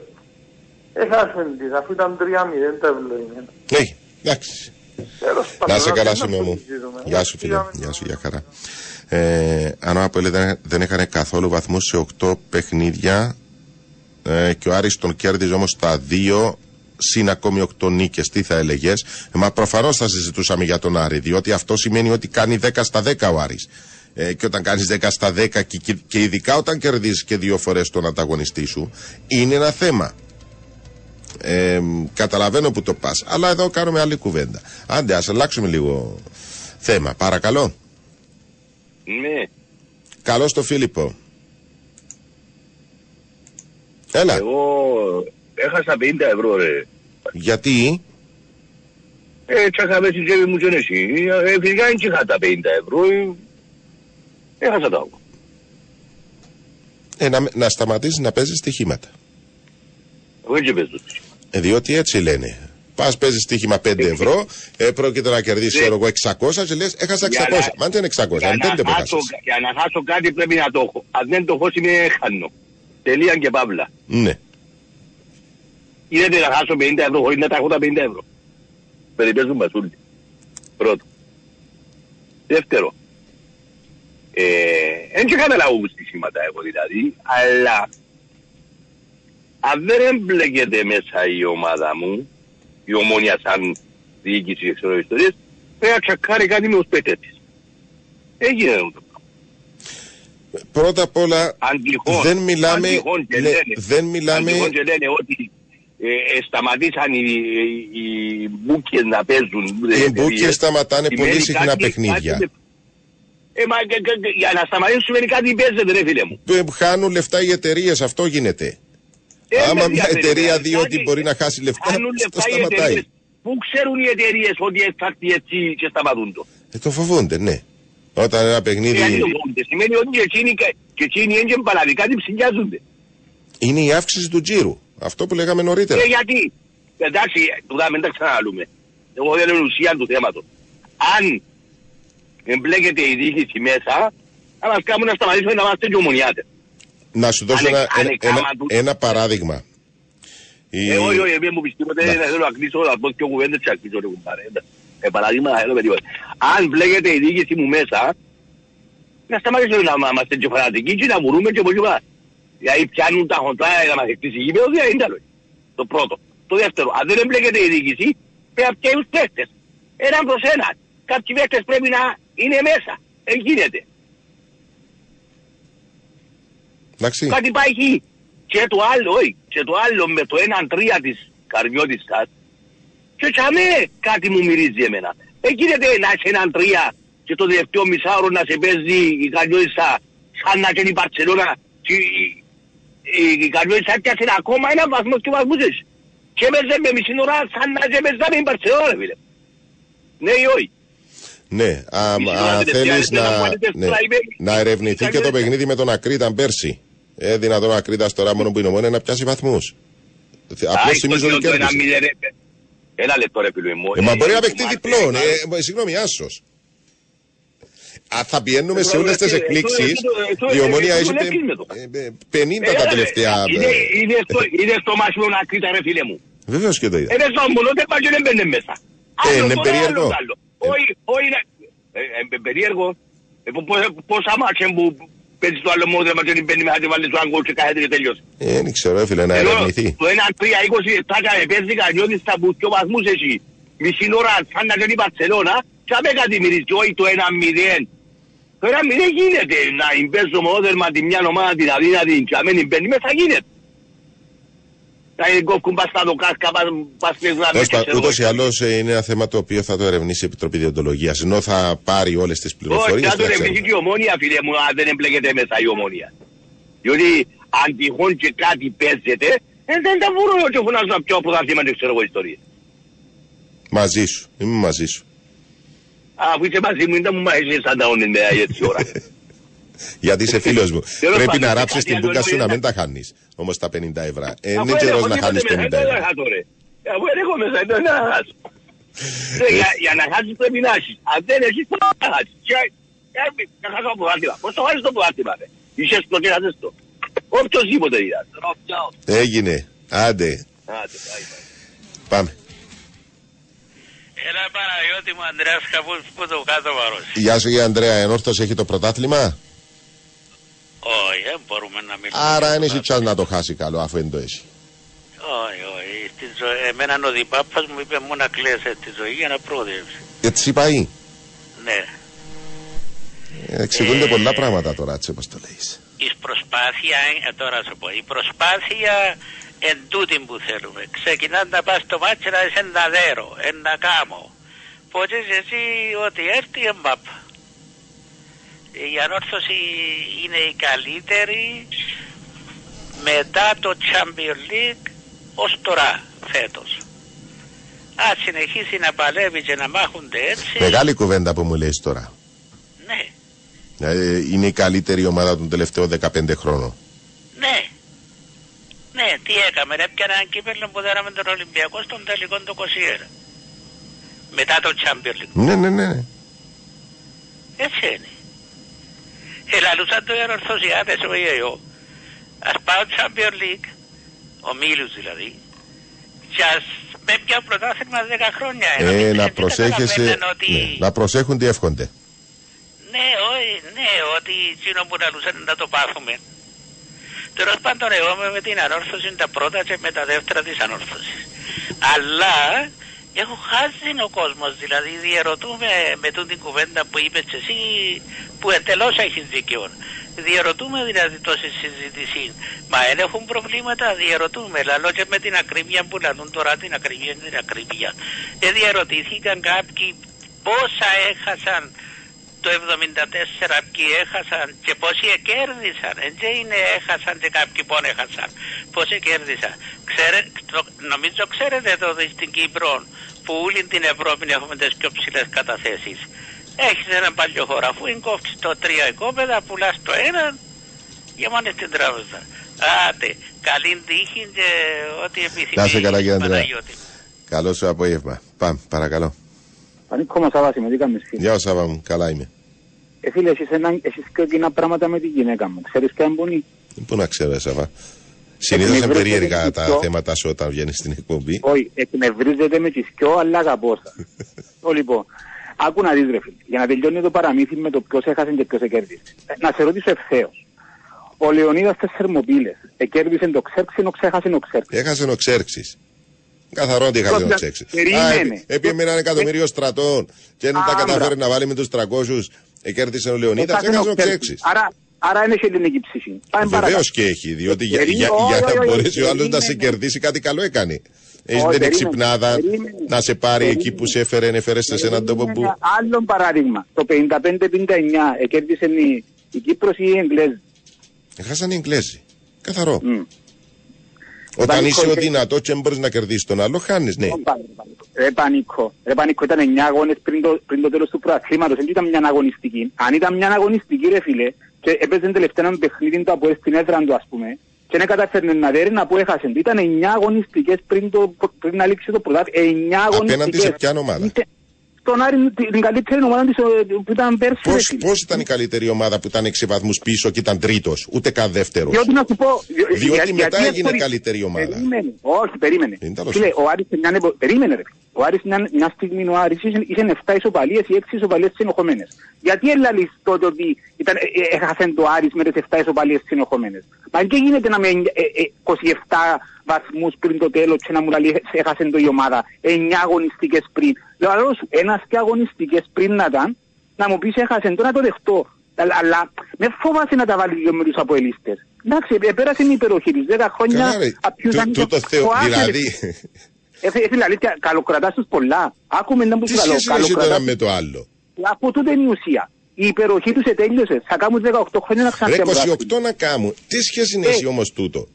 Έχασε την, αφού ήταν 3-0 τα ευλογημένα. Ναι, εντάξει. Τέλος Να πάντων, σε να καλά το σου με μου. συζητήσουμε. Γεια σου φίλε. Γεια σου, για χαρά. Ε, αν ο Απόλλη δεν, δεν έκανε καθόλου βαθμού σε 8 παιχνίδια ε, και ο Άρης τον κέρδιζε όμως τα 2 συν ακόμη 8 νίκες, τι θα έλεγες; Ε, μα προφανώς θα συζητούσαμε για τον Άρη, διότι αυτό σημαίνει ότι κάνει 10 στα 10 ο Άρης. Ε, και όταν κάνεις 10 στα 10 και, και, και ειδικά όταν κερδίζεις και δύο φορές τον ανταγωνιστή σου, είναι ένα θέμα. Ε, καταλαβαίνω που το πας, αλλά εδώ κάνουμε άλλη κουβέντα. Άντε, ας αλλάξουμε λίγο θέμα. Παρακαλώ. Ναι, Καλώς το Φίλιππο. Έλα. εγώ έχασα 50 ευρώ ρε. Γιατί; Ε, τσάκα μέσα στην τσέπη μου και εσύ. Ε, φυσικά δεν είχα τα 50 ευρώ. ε, Έχασα τα εγώ. ε, να, να σταματήσεις να παίζεις στοιχήματα. Εγώ έτσι παίζω. Ε, διότι έτσι λένε. Πας παίζεις στοίχημα 5 ευρώ, ε, πρόκειται να κερδίσεις ξέρω εγώ 600 και λες έχασα 600. Για να- Μα δεν είναι 600, Για είναι 5 να, που χάσω, έχασες. για να χάσω κάτι πρέπει να το έχω. Αν δεν το έχω είμαι χάνω. Τελεία και παύλα. Ναι. Γίνεται να χάσω 50 ευρώ χωρίς να τα έχω τα 50 ευρώ. Περιπέζουν μπασούλι. Πρώτο. Δεύτερο. Ε, δεν και έκανα λαού στοιχήματα εγώ δηλαδή, αλλά αν δεν εμπλέκεται μέσα η ομάδα μου, η ομόνια σαν διοίκηση και ξέρω ιστορίες, πρέπει να τσακάρει κάτι με τους παίκτες της. Έγινε αυτό. Πρώτα απ' όλα Αν τυχόν, δεν μιλάμε, αν τυχόν και ναι, λένε, δεν μιλάμε, αν τυχόν και λένε ότι ε, ε, σταματήσαν οι, οι, οι μπούκες να παίζουν. οι μπούκες σταματάνε σημαίνει πολύ συχνά κάτι- παιχνίδια. κάτι- Ε, μα, και- και- και- για να σταματήσουν σημαίνει κάτι παίζεται ρε φίλε μου. Ε, Χάνουν λεφτά οι εταιρείες, αυτό γίνεται. Ε, Άμα με μια ενδιαφέρει, εταιρεία δηλαδή, δει ότι κάτι- μπορεί να χάσει λεφτά, Χάνουν το λεφτά οι σταματάει. εταιρείες. Πού ξέρουν οι εταιρείες ότι θα έρθει έτσι και σταματούν το; Ε, το φοβούνται, ναι. Όταν ένα Ε, γιατί παιχνίδι το φοβούνται; Σημαίνει ότι και εκείνοι, και εκείνοι είναι παραδικά τι ψηλιάζονται. είναι η αύξηση του τζίρου. Αυτό που λέγαμε νωρίτερα. Ε, γιατί; Εντάξει, τούτα μην τα ξαναλούμε. Εγώ δεν είναι ουσία του θέματος. Αν εμπλέκεται η διοίκηση μέσα, θα μας κάνουν να σταματήσουμε να είμαστε και ομονιάτες. Να σου δώσω Ανε- ένα, ένα, ανεκάμα ένα, του. ένα παράδειγμα. Η- Εγώ, εγώ, εγώ, μου πιστεύω ότι δεν θέλω να κλείσω, να πω και κουβέντες και να κλείσω ρε κουμπάρε. Ε, παράδειγμα, θέλω με τίποτα. Αν μπλέκεται η διοίκηση μου μέσα, να σταματήσουμε να μα- είμαστε και φανατικοί και να βουρούμε και πολύ πέρα. Δηλαδή πιάνουν τα χοντρά για να χτίσει γήπεδο, δηλαδή είναι άλλο. Το πρώτο. Το δεύτερο, αν δεν εμπλέκεται η διοίκηση, πρέπει να πιέουν τους παίχτες. Έναν προς έναν. Κάποιοι παίχτες πρέπει να είναι μέσα. Δεν γίνεται. Εντάξει. Κάτι πάει εκεί. Και το άλλο, όχι. Και το άλλο με το έναν τρία της καρδιώτησας. Και τσαμέ κάτι μου μυρίζει εμένα. Δεν γίνεται να έχει έναν τρία και το τελευταίο μισάωρο να σε παίζει η καρδιώτησα σαν να είναι η Παρτσελώνα. Και η- η- η καρδιώτησα έπιασε ακόμα έναν βαθμό και βαθμούς έχει. Και έπαιζε με μισή ώρα σαν να και παίζα με την Παρτσελώνα, ρε φίλε. Ναι ή όχι; Ναι, α, Μισή α, ώρα τελευταία θέλεις λεπτά να, να βάλετε ναι, στο iPad. να ερευνηθεί και το παιχνίδι με τον Ακρίτα πέρσι. Ε, δυνατόν ο Ακρίτας τώρα μόνο που είναι μόνο να πιάσει βαθμούς. Απλώς Άι, θυμίζω το ότι δύο, το ένα κέρδισε. μηδέν, ρε. Ένα λεπτό ρε φίλε μου. Ε, μα Ε, μπορεί να ε, παιχτεί Μάρτιν, διπλό. ε, Ε, συγγνώμη, άσος. Α, θα πηγαίνουμε σε Ε, όλες τις ε, ε, εκπλήξεις. ε, ε, ε, Η ε, ομονία ε, έχει ε, πε- ε, με το. ε, ε, 50 Ε, τα ρε, τελευταία. είναι- ε, είναι στο- Είναι στο μάσιμο να κρίτα ρε φίλε μου. Βεβαίως και το είδα. Είναι στο μόνο δεν πάει και δεν μπαίνει μέσα. Ε, Άλλο είναι τώρα, περίεργο. Άλλο άλλο. Όχι, όχι είναι... ε, ε, Περίεργο. Ε, πο- πο- Πόσα μάτια που παίζεις το άλλο μόδρεμα και δεν μπαίνει μέσα και βάλεις το άγκολ και κάθεται και τελειώσει. Ε, Δεν ξέρω, έφυλε να Ενώ ερευνηθεί. Το 1-3-20 λεπτά και παίζει κανιώτης στα που πιο βαθμούς έχει. Μισή ώρα σαν να κάνει η Μπαρτσελώνα και αν δεν κάτι μυρίζει όχι το 1-0. Το 1-0 γίνεται να εμπέζω μονόδερμα τη μια ομάδα την αδύνατη και αν δεν μπαίνει μέσα γίνεται. Να είναι κόφκουν πας στα δοκάσκα, πας- πας στις γραμμές Τέλος και πάντων, ξέρω ούτως ή εγώ. άλλως ε, είναι ένα θέμα το οποίο θα το ερευνήσει η Επιτροπή Διοντολογίας ενώ θα πάρει όλες τις Όχι, πληροφορίες θα θα τον ξέρουμε. εμπλεκεί και η ομόνια φίλε μου αν δεν εμπλέκεται μέσα η ομόνια. Διότι αν τυχόν και κάτι παίζεται, ε, δεν τα μπορώ και φωνάζω να πιω πρωταθλήματα ξέρω εγώ ιστορίες. Μαζί σου, είμαι μαζί σου. Αφού είσαι μαζί μου, δεν μου μαγείς σαν τα όνει με έτσι ώρα. Γιατί είσαι φίλος μου. Τέλος Πρέπει πάντων, να ράψεις κάτι την άλλο μπουκα σου είναι να να- μην τα χάνεις. Όμως τα 50 ευρώ. Ε, Αφού Είναι καιρός έχω να τίποτε χάνεις μέσα, 50 δεν θα ευρώ. χάσω, ρε. Αφού δεν έχω μέσα, δεν θα χάσω. Ε, για- Για να χάσεις πρέπει να έχεις. Αν δεν έχεις, πώς θα χάσεις. Και- και- Να χάσω το πρωτάθλημα. Πώς το βάλεις το πρωτάθλημα, ρε. Είσαι στο και χάσεις το. Οποιοςδήποτε είδας. Έγινε. Άντε. Άντε, πάει, πάει. Πάμε. Έλα Παναγιώτη μου Ανδρέας που, που το κάτω βαρός. Γεια σου, κύριε Ανδρέα. Ενόρθος έχει το πρωτάθλημα; Όχι, δεν μπορούμε να μιλήσουμε. Άρα για είναι το η chance να το χάσει καλό, αφού δεν το έχει. Όχι, όχι. Στη ζωή, εμένα ο διπάπας μου είπε μου να κλαίσει τη ζωή για να προοδεύσει. Έτσι πάει. Ναι. Ε, Εξηγούνται πολλά πράγματα τώρα, έτσι όπως το λέει. Η προσπάθεια, ε, τώρα σου πω, η προσπάθεια εν τούτη που θέλουμε. Ξεκινάς να πας στο μάτσι να είσαι ένα δέρο, ένα κάμο. Πότσες εσύ ότι έρθει εμπάπ. Η ανόρθωση είναι η καλύτερη μετά το Champions League ως τώρα φέτος. Αν συνεχίσει να παλεύει και να μάχονται έτσι, Μεγάλη κουβέντα που μου λες τώρα. ναι, Ε, είναι η καλύτερη ομάδα των τελευταίων 15 χρόνων. Ναι. Ναι, τι έκαμε, έπιανε έναν κύπελο που δέραμε τον Ολυμπιακό στον τελικό το 21. Μετά το Champions League. Ναι, ναι, ναι. Έτσι είναι. Ελαλούσαν το εορθωσιάτες ο εγώ. Ας πάω Champions League, ο Μίλους δηλαδή, και ας με πια πρωτάθλημα 10 χρόνια. Ενώ Ε, μην- να δεν προσέχεσαι, καταλαβαίνουν ότι... ναι, να προσέχουν τι εύχονται. Ναι, όχι, ναι, ότι εκείνο που λαλούσαν να το πάθουμε. Τέλο πάντων, εγώ είμαι με την ανόρθωση τα πρώτα και με τα δεύτερα της ανόρθωσης. Αλλά έχω χάσει ο κόσμος. Δηλαδή, διαρωτούμε με τούτη την κουβέντα που είπες εσύ, που εντελώς έχεις δίκιο. Διαρωτούμε δηλαδή τόση συζήτηση. Μα δεν έχουν προβλήματα, διαρωτούμε. Λαλό και με την ακρίβεια που λαλούν τώρα την ακρίβεια την ακρίβεια. Ε, διαρωτήθηκαν κάποιοι πόσα έχασαν το 74 ποιοι έχασαν και πόσοι κέρδισαν. Ε, δεν είναι έχασαν και κάποιοι πόν έχασαν. Πόσοι κέρδισαν. Ξέρε, το, νομίζω ξέρετε εδώ στην Κύπρο που όλη την Ευρώπη έχουμε τις πιο ψηλές καταθέσεις. Έχεις ένα παλιό χώρο αφού είναι κόφτεις το τρία οικόπεδα, πουλάς το ένα και μόνο στην τράπεζα. Άτε, καλή τύχη και ό,τι επιθυμείς. Να είσαι καλά, κύριε Ανδρέα. Παναγιώτη. Καλό σου απόγευμα. Πάμε, παρακαλώ. Ανήκω μας αβάση με τι κάνεις φίλε. Γεια σου, Σάβα μου. Καλά είμαι. Ε, φίλε, εσείς, ένα, εσείς και κοινά πράγματα με τη γυναίκα μου. Ξέρεις ποια είναι πονή. Πού να ξέρω, Σάβα. Συνήθω είναι Εκνευρίζεται περίεργα με τα τις δυο. θέματα σου όταν βγαίνει στην εκπομπή. Όχι, εκνευρίζεται με τις πιο, αλλά αγαπώ σας. Ω, λοιπόν, άκου να δεις ρε φίλε, για να τελειώνει το παραμύθι με το ποιος έχασε και ποιος κέρδισε. Ε, να σε ρωτήσω ευθέως. Ο Λεωνίδας στις Θερμοπύλες. Εκέρδισε το Ξέρξη, ενώ ξέχασε το Ξέρξη. Έχασε ο Ξέρξη. Καθαρό ότι έχασε ο Πρώτα, Ξέρξη. περίμενε. Επί με έναν εκατομμύριο στρατών και δεν τα Α, κατάφερε μπράβο. να βάλει με του 300. Εκέρδισε ο Λεωνίδας, Έχασε έχασε ο ο Ξέρξης. Ξέρξη. Άρα, άρα είναι και ελληνική ψυχή. Πάμε Βεβαίω παρακάτω. και έχει, διότι για, Περίμενε, για, όχι, για όχι, να όχι, μπορέσει ο άλλος να σε περίμενε. κερδίσει κάτι καλό έκανε. Έχει Όχι, δεν περίμενε, εξυπνάδα περίμενε. να σε πάρει εκεί που σε έφερε, έφερε σε έναν τόπο που. Ένα άλλο παράδειγμα. Το 55-59 εκέρδισε η, η Κύπρος ή η Εγγλέζη. Έχασαν οι Εγγλέζοι. Καθαρό. Μμ. Όταν Πανικό είσαι ο και- δυνατός και μπορείς να κερδίσεις τον άλλο, χάνεις, ναι. Ρε πανικό. Ρε πανικό ήταν 9 αγώνες πριν το, πριν το τέλος του προαθλήματος. Δεν ήταν μια αγωνιστική. Αν ήταν μια αγωνιστική ρε φίλε και έπαιζε τελευταία ένα παιχνίδι του από στην έδρα του ας πούμε και δεν καταφέρνε να δέρει να που έχασε. Ήταν 9 αγωνιστικές πριν, το, πριν να λήξει το πρωτάθλημα. 9 αγωνιστικές. Απέναντι σε ποια ομάδα; Είτε- Στον Άρη την- την καλύτερη ομάδα της ε, που ήταν πέρσι. ρε Πώς, φίλε. πώς ήταν η καλύτερη ομάδα που ήταν 6 βαθμούς πίσω και ήταν τρίτος, ούτε καν δεύτερος; Διότι να σου πω. διο- Διότι για- μετά γιατί έγινε εύκολη- καλύτερη ομάδα. Περίμενε. Όχι, περίμενε. Είναι τέλος Φίλε, πάντων. ο Άρης μια, επο- περίμενε ρε. φίλε. Ο Άρης μια, μια στιγμή ο Άρης είχε, είχε 7 ισοπαλίες ή 6 ισοπαλίες συνοχωμένες. Γιατί έλαλεις τότε ότι ήταν, ε, ε, έχασε το Άρης με τις 7 ισοπαλίες συνοχωμένες. Μα και γίνεται να με ε, ε, 27 βαθμούς πριν το τέλος και να μου λέει έχασε το η ομάδα 9 αγωνιστικές πριν. Λέω άλλο σου, ένας και αγωνιστικές πριν να ήταν να μου πεις έχασε το να το δεχτώ. Αλλά, αλλά μες φόβασε να τα βάλεις λίγο με τους αποελίστες. Εντάξει, ε, πέρασε η υπεροχή τους 10 χρόνια. Καλά, ρε. απιούσαν Του- Τούτο το- θεω, το άθλη, ρε. δηλαδή. Ε, φι- φίλε, αλήθεια, καλοκρατάς τους πολλά. Άκουμε να μου Τι σου καλό. σχέση έχει τώρα καλοκρατάς- με το άλλο; Από τούτο είναι η ουσία. Η υπεροχή τους ετέλειωσε. Θα κάνουν 18 χρόνια να Ρε ξαναπιάνουν. 28 να κάμουν. Τι σχέση Ε. έχει όμως τούτο;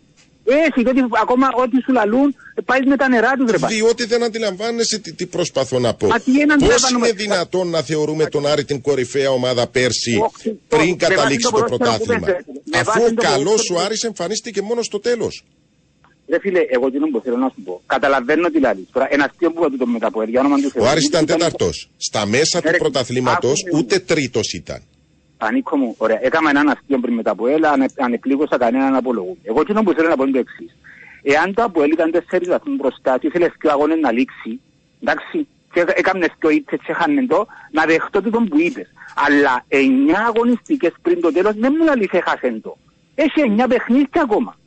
Έχει, διότι ακόμα ό,τι σου λαλούν πάει με τα νερά τους ρε πάλι. Διότι δεν αντιλαμβάνεσαι τι, τι προσπαθώ να πω. Μα τι είναι Πώς αντιλαμβάνομαι. είναι δυνατόν να θεωρούμε τον Άρη την κορυφαία ομάδα πέρσι Όχι, πριν με βάση καταλήξει το το ποδόσφαιρο που πρωτάθλημα; παίζετε. Με Αφού βάση ο το καλός ποδόσφαιρο ο που- Άρης εμφανίστηκε μόνο στο τέλος. Ρε φίλε, εγώ τι που θέλω να σου πω. Καταλαβαίνω τι λαλείς. Τώρα ένας αστείο που το μετά από για όνομα του Θεού. Ο Άρης ήταν Ήταν- τέταρτος. Στα μέσα Ε, του ρε, πρωταθλήματος άκουμε. ούτε τρίτος ήταν. Πανίκο μου, ωραία. Έκανα έναν αστείο πριν μετά από έλα, ανε, ανεπλήγωσα κανέναν απολογού. Εγώ τι που θέλω να πω είναι το εξής. Εάν το Αποέλ ήταν τέσσερις βαθμούς μπροστά και ήθελες και ο αγώνες να λήξει, εντάξει, και έκαμε και ήττες και χάνε το, να δεχτώ το που είπες. Αλλά εννιά αγωνιστικές πριν το τέλος δεν μου λαλείς έχασεν το. Έχει εννιά παιχνίδια ακόμα.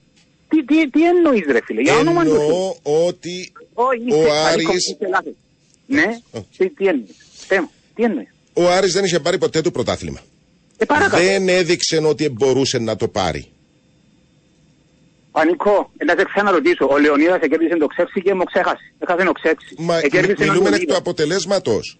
Τι, τι, τι εννοείς ρε φίλε, για όνομα του Θεού. Εννοώ ότι Όχι, ο είσαι- Άρης- Πανίκο, είσαι λάθος. Ναι, τι, τι εννοείς. Θέμα, τι εννοείς. ο Άρης δεν είχε πάρει ποτέ το πρωτάθλημα. Ε, παρακάτω. Δεν έδειξε ότι μπορούσε να το πάρει. Πανικό, ε, να σε ξαναρωτήσω. Ο Λεωνίδας εκέρδισε το ξέξι και μου ξέχασε. Έχασε το ξέξι. Μα Εκέρδισε έναν μιλούμε εκ Λεωνίδα. του αποτελέσματος.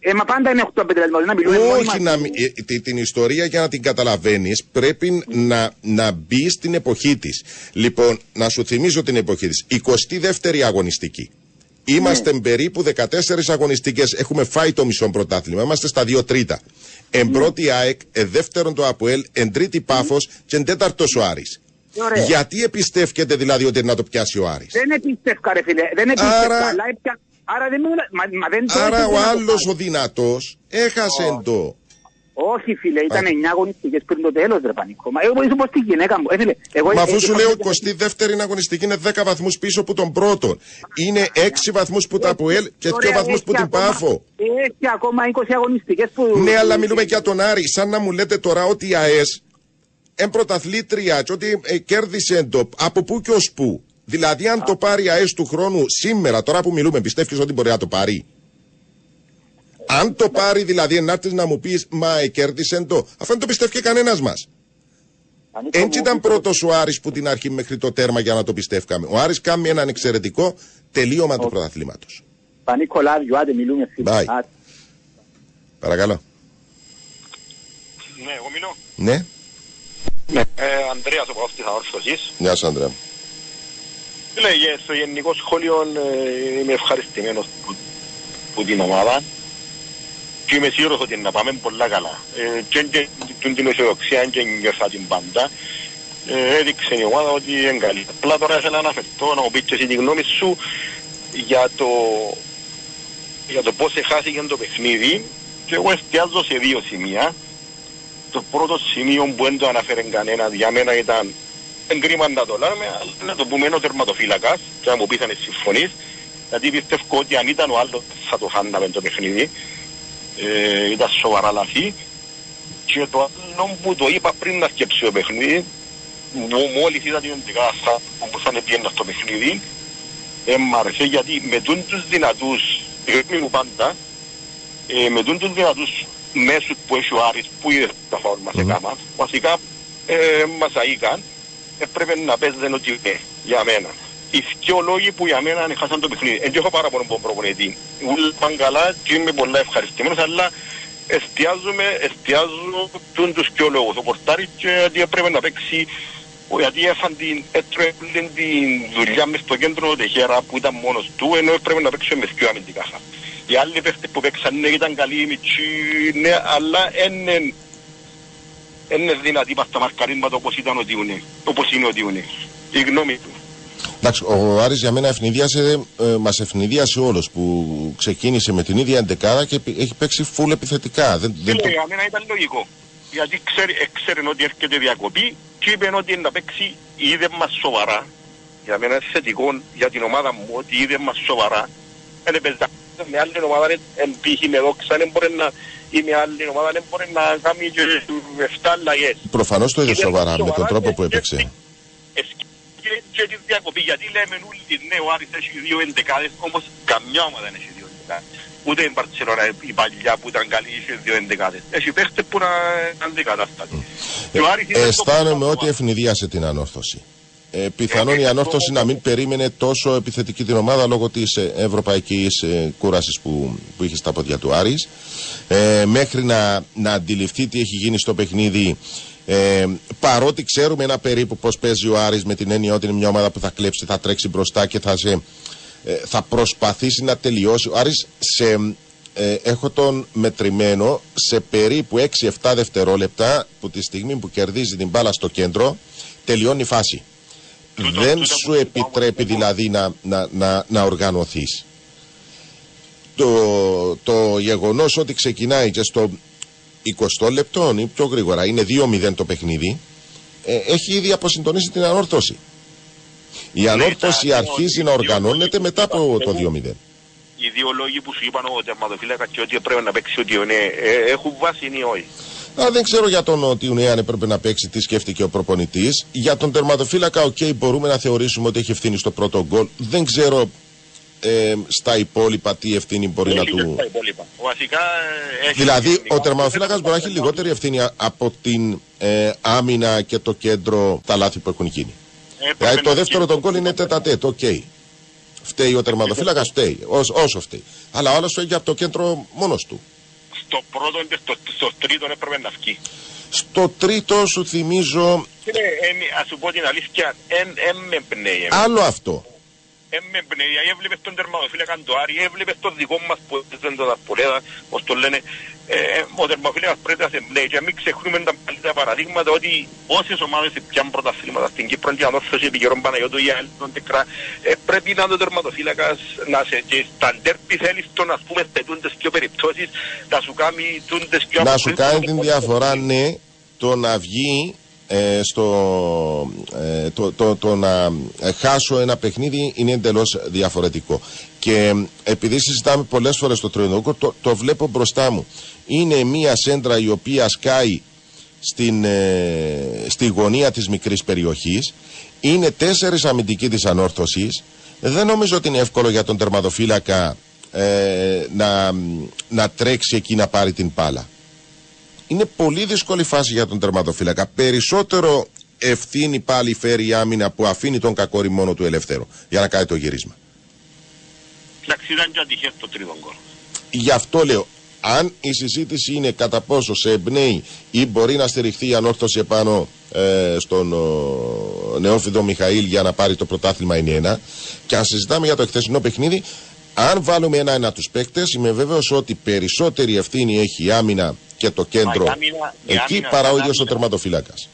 Ε, μα πάντα είναι 8 αποτελέσματα. Να μιλούμε μόνοι Όχι, μας. να, μι- ε, τη- την ιστορία για να την καταλαβαίνεις πρέπει να, να μπει στην εποχή της. Λοιπόν, να σου θυμίζω την εποχή της. 22η αγωνιστική. Είμαστε Ναι. περίπου 14 αγωνιστικές. Έχουμε φάει το μισό πρωτάθλημα. Είμαστε στα 2 τρίτα. Εν Ναι. πρώτη ΑΕΚ, εν δεύτερον το ΑΠΟΕΛ, εν τρίτη Πάφος και εν τέταρτος ο Άρης. Ωραία. Γιατί επιστεύκεται δηλαδή ότι να το πιάσει ο Άρης; Δεν επίστευκα ρε φίλε. Δεν επίστευκα. Άρα- Αλλά έπια... Άρα δεν μου... Μα, μα δεν το Άρα έπιασε ο να το άλλος πάρει. ο δυνατός έχασε το. Όχι φίλε, ήταν 9 αγωνιστικές πριν το τέλος ρε Πανικό. Μα εγώ είσαι πως τη γυναίκα μου. Ε, φίλε, εγώ, Μα ε, αφού ε, σου ε, λέω ε, 22η αγωνιστική είναι 10 βαθμούς πίσω από τον πρώτον. Είναι 6 βαθμούς που τα ΑΠΟΕΛ και 2 Ωραία, βαθμούς έχει που την ακόμα- Πάφο. Έχει ακόμα 20 αγωνιστικές που... Ναι, αλλά μιλούμε για τον Άρη. Σαν να μου λέτε τώρα ότι η ΑΕΣ εν πρωταθλήτρια και ότι ε, κέρδισε το από πού και ως πού. Δηλαδή, αν το πάρει η ΑΕΣ του χρόνου σήμερα, τώρα που μιλούμε, πιστεύεις ότι μπορεί να το πάρει; Αν το πάρει, δηλαδή, να έρθεις να μου πεις Μα ε, κέρδισε το, αφού δεν το πιστεύει κανένας μας. Πανίκο Έτσι μου, ήταν πρώτος ο Άρης που την αρχή μέχρι το τέρμα για να το πιστεύκαμε. Ο Άρης κάνει έναν εξαιρετικό τελείωμα του πρωταθλήματος. Πανίκο Λάδιο, άντε μιλούμε φίλε. Bye. Άντε. Παρακαλώ. Ναι, εγώ μιλώ. Ναι, Ναι. Ε, Ανδρέας ο Παύτης Αόρθωσης. γεια σου, Ανδρέα. Λέει, στο γενικό σχόλιο ε, είμαι ευχαριστημένος που, που την ομάδα και είμαι σίγουρος ότι να πάμε πολλά καλά. Ε, και, και, και την αισιοδοξία και νιώσα την πάντα. Ε, έδειξε η ομάδα ότι είναι καλή. Απλά τώρα ήθελα να αναφερθώ, να μου πεις και εσύ τη γνώμη σου για το, για το πώς εχάθηκε το παιχνίδι και εγώ εστιάζω σε δύο σημεία. Το πρώτο σημείο που δεν το αναφέρει κανένα για μένα ήταν εγκρίμα να το λέμε, αλλά να το πούμε είναι ο τερματοφύλακας και να μου πεις αν συμφωνείς γιατί πιστεύω ότι αν ήταν ο άλλος θα το χάναμε το παιχνίδι ε, ήταν σοβαρά λαθή και το άλλο που το είπα πριν να σκέψει το παιχνίδι μο- μόλις είδα την εντεκάδα που θα πιένα στο παιχνίδι, ε, μ' άρεσε γιατί με τούν τους δυνατούς, η μου πάντα, ε, με τούν τους δυνατούς μέσους που έχει ο Άρης, που είδε τα φάουλ μας έκαναν, βασικά ε, μας αίκαν, έπρεπε να παίζουν ότι είναι για μένα. Οι δυο λόγοι που για μένα χάσαν το παιχνίδι. Δεν έχω πάρα πολύ τον προπονητή. Ούλοι πάνε καλά και είμαι πολλά ευχαριστημένος, αλλά εστιάζουμε, εστιάζω τούν τους δυο λόγους. Ο Πορτάρης και γιατί έπρεπε να παίξει ο- γιατί έφαν την, έτρωε την δουλειά μες στο κέντρο ο Τεχέρα που ήταν μόνος του, ενώ έπρεπε να παίξει μες δυο αμυντικά. Οι άλλοι παίχτες που παίξαν ναι, ήταν καλοί, μητσί, ναι, αλλά είναι είναι δυνατή πας στα μαρκαρίσματα όπως ήταν ο Διουνέ, όπως είναι ο Διουνέ. Η γνώμη του. Εντάξει, ο Άρης για μένα ευνηδίασε, ε, μας ευνηδίασε όλος που ξεκίνησε με την ίδια εντεκάδα και επι- έχει παίξει φουλ επιθετικά. Δεν, δεν το... Φίλε, για μένα ήταν λογικό. Γιατί ξέρει, ξέρει ότι έρχεται διακοπή και είπε ότι είναι να παίξει είδε μας σοβαρά. Για μένα είναι θετικό για την ομάδα μου ότι είδε μας σοβαρά. Δεν παίζει με άλλη ομάδα, εν πύχη με δόξα, δεν μπορεί να ή με άλλη ομάδα δεν μπορεί να κάνει και 7 αλλαγές. Προφανώς το είδε Είδε σοβαρά μας με τον σοβαρά τρόπο και- που έπαιξε. Και, και τη διακοπή. Γιατί λέμε όλοι ναι, ο Άρης έχει δύο εντεκάδες, όμως καμιά ομάδα δεν έχει δύο εντεκάδες. Ούτε η Μπαρτσελώνα η παλιά που ήταν καλή είχε δύο εντεκάδες. Έχει παίχτες που να είναι αντικατάστατοι. Και ο Άρης είναι το Αισθάνομαι ότι ευνηδίασε την ανόρθωση. Ε, πιθανόν η ανόρθωση να μην περίμενε τόσο επιθετική την ομάδα λόγω της ε, ευρωπαϊκής ε, κούρασης που, που είχε στα πόδια του Άρης. Ε, μέχρι να, να αντιληφθεί τι έχει γίνει στο παιχνίδι. Ε, παρότι ξέρουμε ένα περίπου πώς παίζει ο Άρης με την έννοια ότι είναι μια ομάδα που θα κλέψει, θα τρέξει μπροστά και θα, σε, ε, θα προσπαθήσει να τελειώσει. Ο Άρης σε, ε, έχω τον μετρημένο σε περίπου 6-7 δευτερόλεπτα που τη στιγμή που κερδίζει την μπάλα στο κέντρο τελειώνει η φάση. Δεν σου επιτρέπει δηλαδή να, να, να, να οργανωθείς. Το, το γεγονός ότι ξεκινάει και στο 20 λεπτό ή πιο γρήγορα είναι 2-0 το παιχνίδι ε, έχει ήδη αποσυντονίσει την Ανόρθωση. Η Ανόρθωση αρχίζει να οργανώνεται μετά από το 2-0. οι δύο λόγοι που σου είπαν ο τερματοφύλακας και ότι πρέπει να παίξει ότι ναι, ε, έχουν βάση ή όχι; Α, δεν ξέρω για τον ότι ο Νέα έπρεπε να παίξει, τι σκέφτηκε ο προπονητής. Για τον τερματοφύλακα, οκ, μπορούμε να θεωρήσουμε ότι έχει ευθύνη στο πρώτο γκολ. Δεν ξέρω ε, στα υπόλοιπα τι ευθύνη μπορεί να Έχει και του. στα υπόλοιπα. Βασικά ε, έχει Δηλαδή, ευθύνη. ο τερματοφύλακας μπορεί να έχει λιγότερη ευθύνη α- από την ε, άμυνα και το κέντρο τα λάθη που έχουν γίνει. Έπρεπε Δηλαδή, το να δεύτερο τον γκολ είναι τέτα τέτ, οκ. Φταίει ο τερματοφύλακας, φταίει. Όσο, όσο φταίει. Αλλά ο άλλος φεύγει από το κέντρο μόνος του. Στο πρώτο και στο, στο τρίτο έπρεπε να βγει. Στο τρίτο σου θυμίζω Κύριε, ε, ας σου πω την αλήθεια, εν, εν με εμπνέει. εμένα. άλλο αυτό. Εν με εμπνέει. Γιατί έβλεπες τον τερματοφύλακα του Άρη, έβλεπες τον δικό μας που δεν τον Αρπολέδα, όπως το λένε. Ε, ο τερματοφύλακας πρέπει να σε εμπνέει και να μην ξεχνούμε τα παλιά παραδείγματα ότι όσες ομάδες πιάνουν πρωταθλήματα στην Κύπρο και ανόρθωση επί καιρών Παναγιώτου ή άλλων τεκρά, ε, πρέπει να είναι ο τερματοφύλακας να σε και στα ντέρπι θέλεις τον ας πούμε σε τούντες πιο περιπτώσεις να σου κάνει τούντες πιο να σου κάνει την διαφορά, ναι, το να βγει ε, στο, ε, το, το, το να ε, χάσω ένα παιχνίδι είναι εντελώς διαφορετικό. Και ε, επειδή συζητάμε πολλές φορές το τρενόκο, το, το βλέπω μπροστά μου. Είναι μία σέντρα η οποία σκάει στην, ε, στη γωνία της μικρής περιοχής. Είναι τέσσερις αμυντικοί της ανόρθωσης. Δεν νομίζω ότι είναι εύκολο για τον τερματοφύλακα ε, να, να τρέξει εκεί να πάρει την πάλα. Είναι πολύ δύσκολη φάση για τον τερματοφύλακα. Περισσότερο ευθύνη πάλι φέρει η άμυνα που αφήνει τον κακόρι μόνο του ελεύθερο για να κάνει το γύρισμα. Εντάξει, ήταν και ατυχές το τρίτο γκολ. Γι' αυτό λέω, αν η συζήτηση είναι κατά πόσο σε εμπνέει ή μπορεί να στηριχθεί η ανόρθωση επάνω ε, στον ο, νεόφιδο Μιχαήλ για να πάρει το πρωτάθλημα είναι ένα. Και αν συζητάμε για το χθεσινό παιχνίδι, αν βάλουμε ένα-ένα τους παίκτες, είμαι βέβαιος ότι περισσότερη ευθύνη έχει η άμυνα και το κέντρο η άμυνα- η εκεί άμυνα παρά ο σαν ίδιο ο άμυνα. τερματοφύλακας.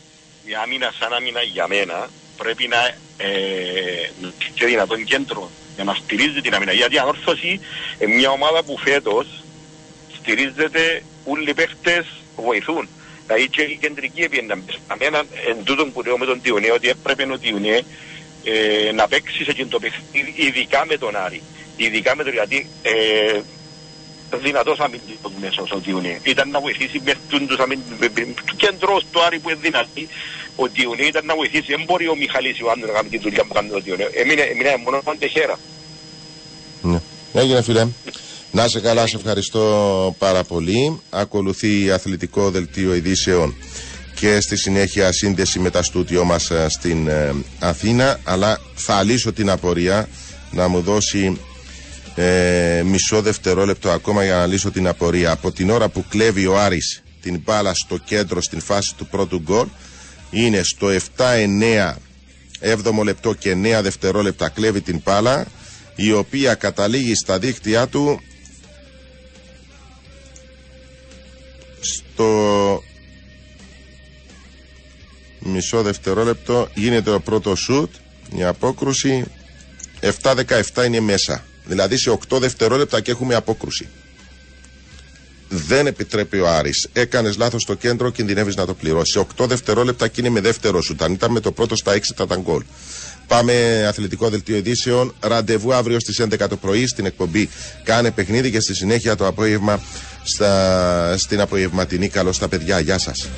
η άμυνα σαν άμυνα για μένα πρέπει να ε, να έχει και δυνατόν κέντρο για να στηρίζει την άμυνα. Γιατί η ανόρθωση είναι μια ομάδα που φέτος στηρίζεται όλοι οι παίχτες βοηθούν. Δηλαδή και η κεντρική επίεντα. Αμένα εν τούτον που λέω με τον Τιουνέ ότι έπρεπε ο Τιουνέ ε, να παίξει σε εκείνο το παιχνίδι ειδικά με τον Άρη. Ειδικά με τον γιατί ε, δυνατός αμυντικός μέσος ο Τιουνέ. Ήταν να βοηθήσει μες τους αμυντικούς κέντρος του Άρη που είναι δυνατή ότι ο Νέο ήταν να βοηθήσει. Δεν μπορεί ο Μιχαλής ο Άντρος να κάνει τη δουλειά που κάνει ο Νέο. Έμεινε, έμεινε μόνο τεχέρα. Ναι. Έγινε φίλε. Να είσαι καλά, σε ευχαριστώ πάρα πολύ. Ακολουθεί αθλητικό δελτίο ειδήσεων και στη συνέχεια σύνδεση με τα στούτιό μας ε, στην ε, Αθήνα αλλά θα λύσω την απορία να μου δώσει ε, μισό δευτερόλεπτο ακόμα για να λύσω την απορία. Από την ώρα που κλέβει ο Άρης την μπάλα στο κέντρο στην φάση του πρώτου γκολ είναι στο 7-9 7ο λεπτό και 9 δευτερόλεπτα κλέβει την μπάλα η οποία καταλήγει στα δίκτυά του στο μισό δευτερόλεπτο. Γίνεται ο πρώτος σουτ η απόκρουση. 7-17 είναι μέσα δηλαδή σε 8 δευτερόλεπτα και έχουμε απόκρουση δεν επιτρέπει ο Άρης. Έκανες λάθος στο κέντρο, κινδυνεύεις να το πληρώσεις. Σε 8 δευτερόλεπτα και είναι με δεύτερο σου. Αν ήταν με το πρώτο στα 6 θα ήταν γκολ. Πάμε αθλητικό δελτίο ειδήσεων. Ραντεβού αύριο στις 11 το πρωί στην εκπομπή Κάνε παιχνίδι και στη συνέχεια το απόγευμα στα, στην απογευματινή. Καλώς τα παιδιά. Γεια σας.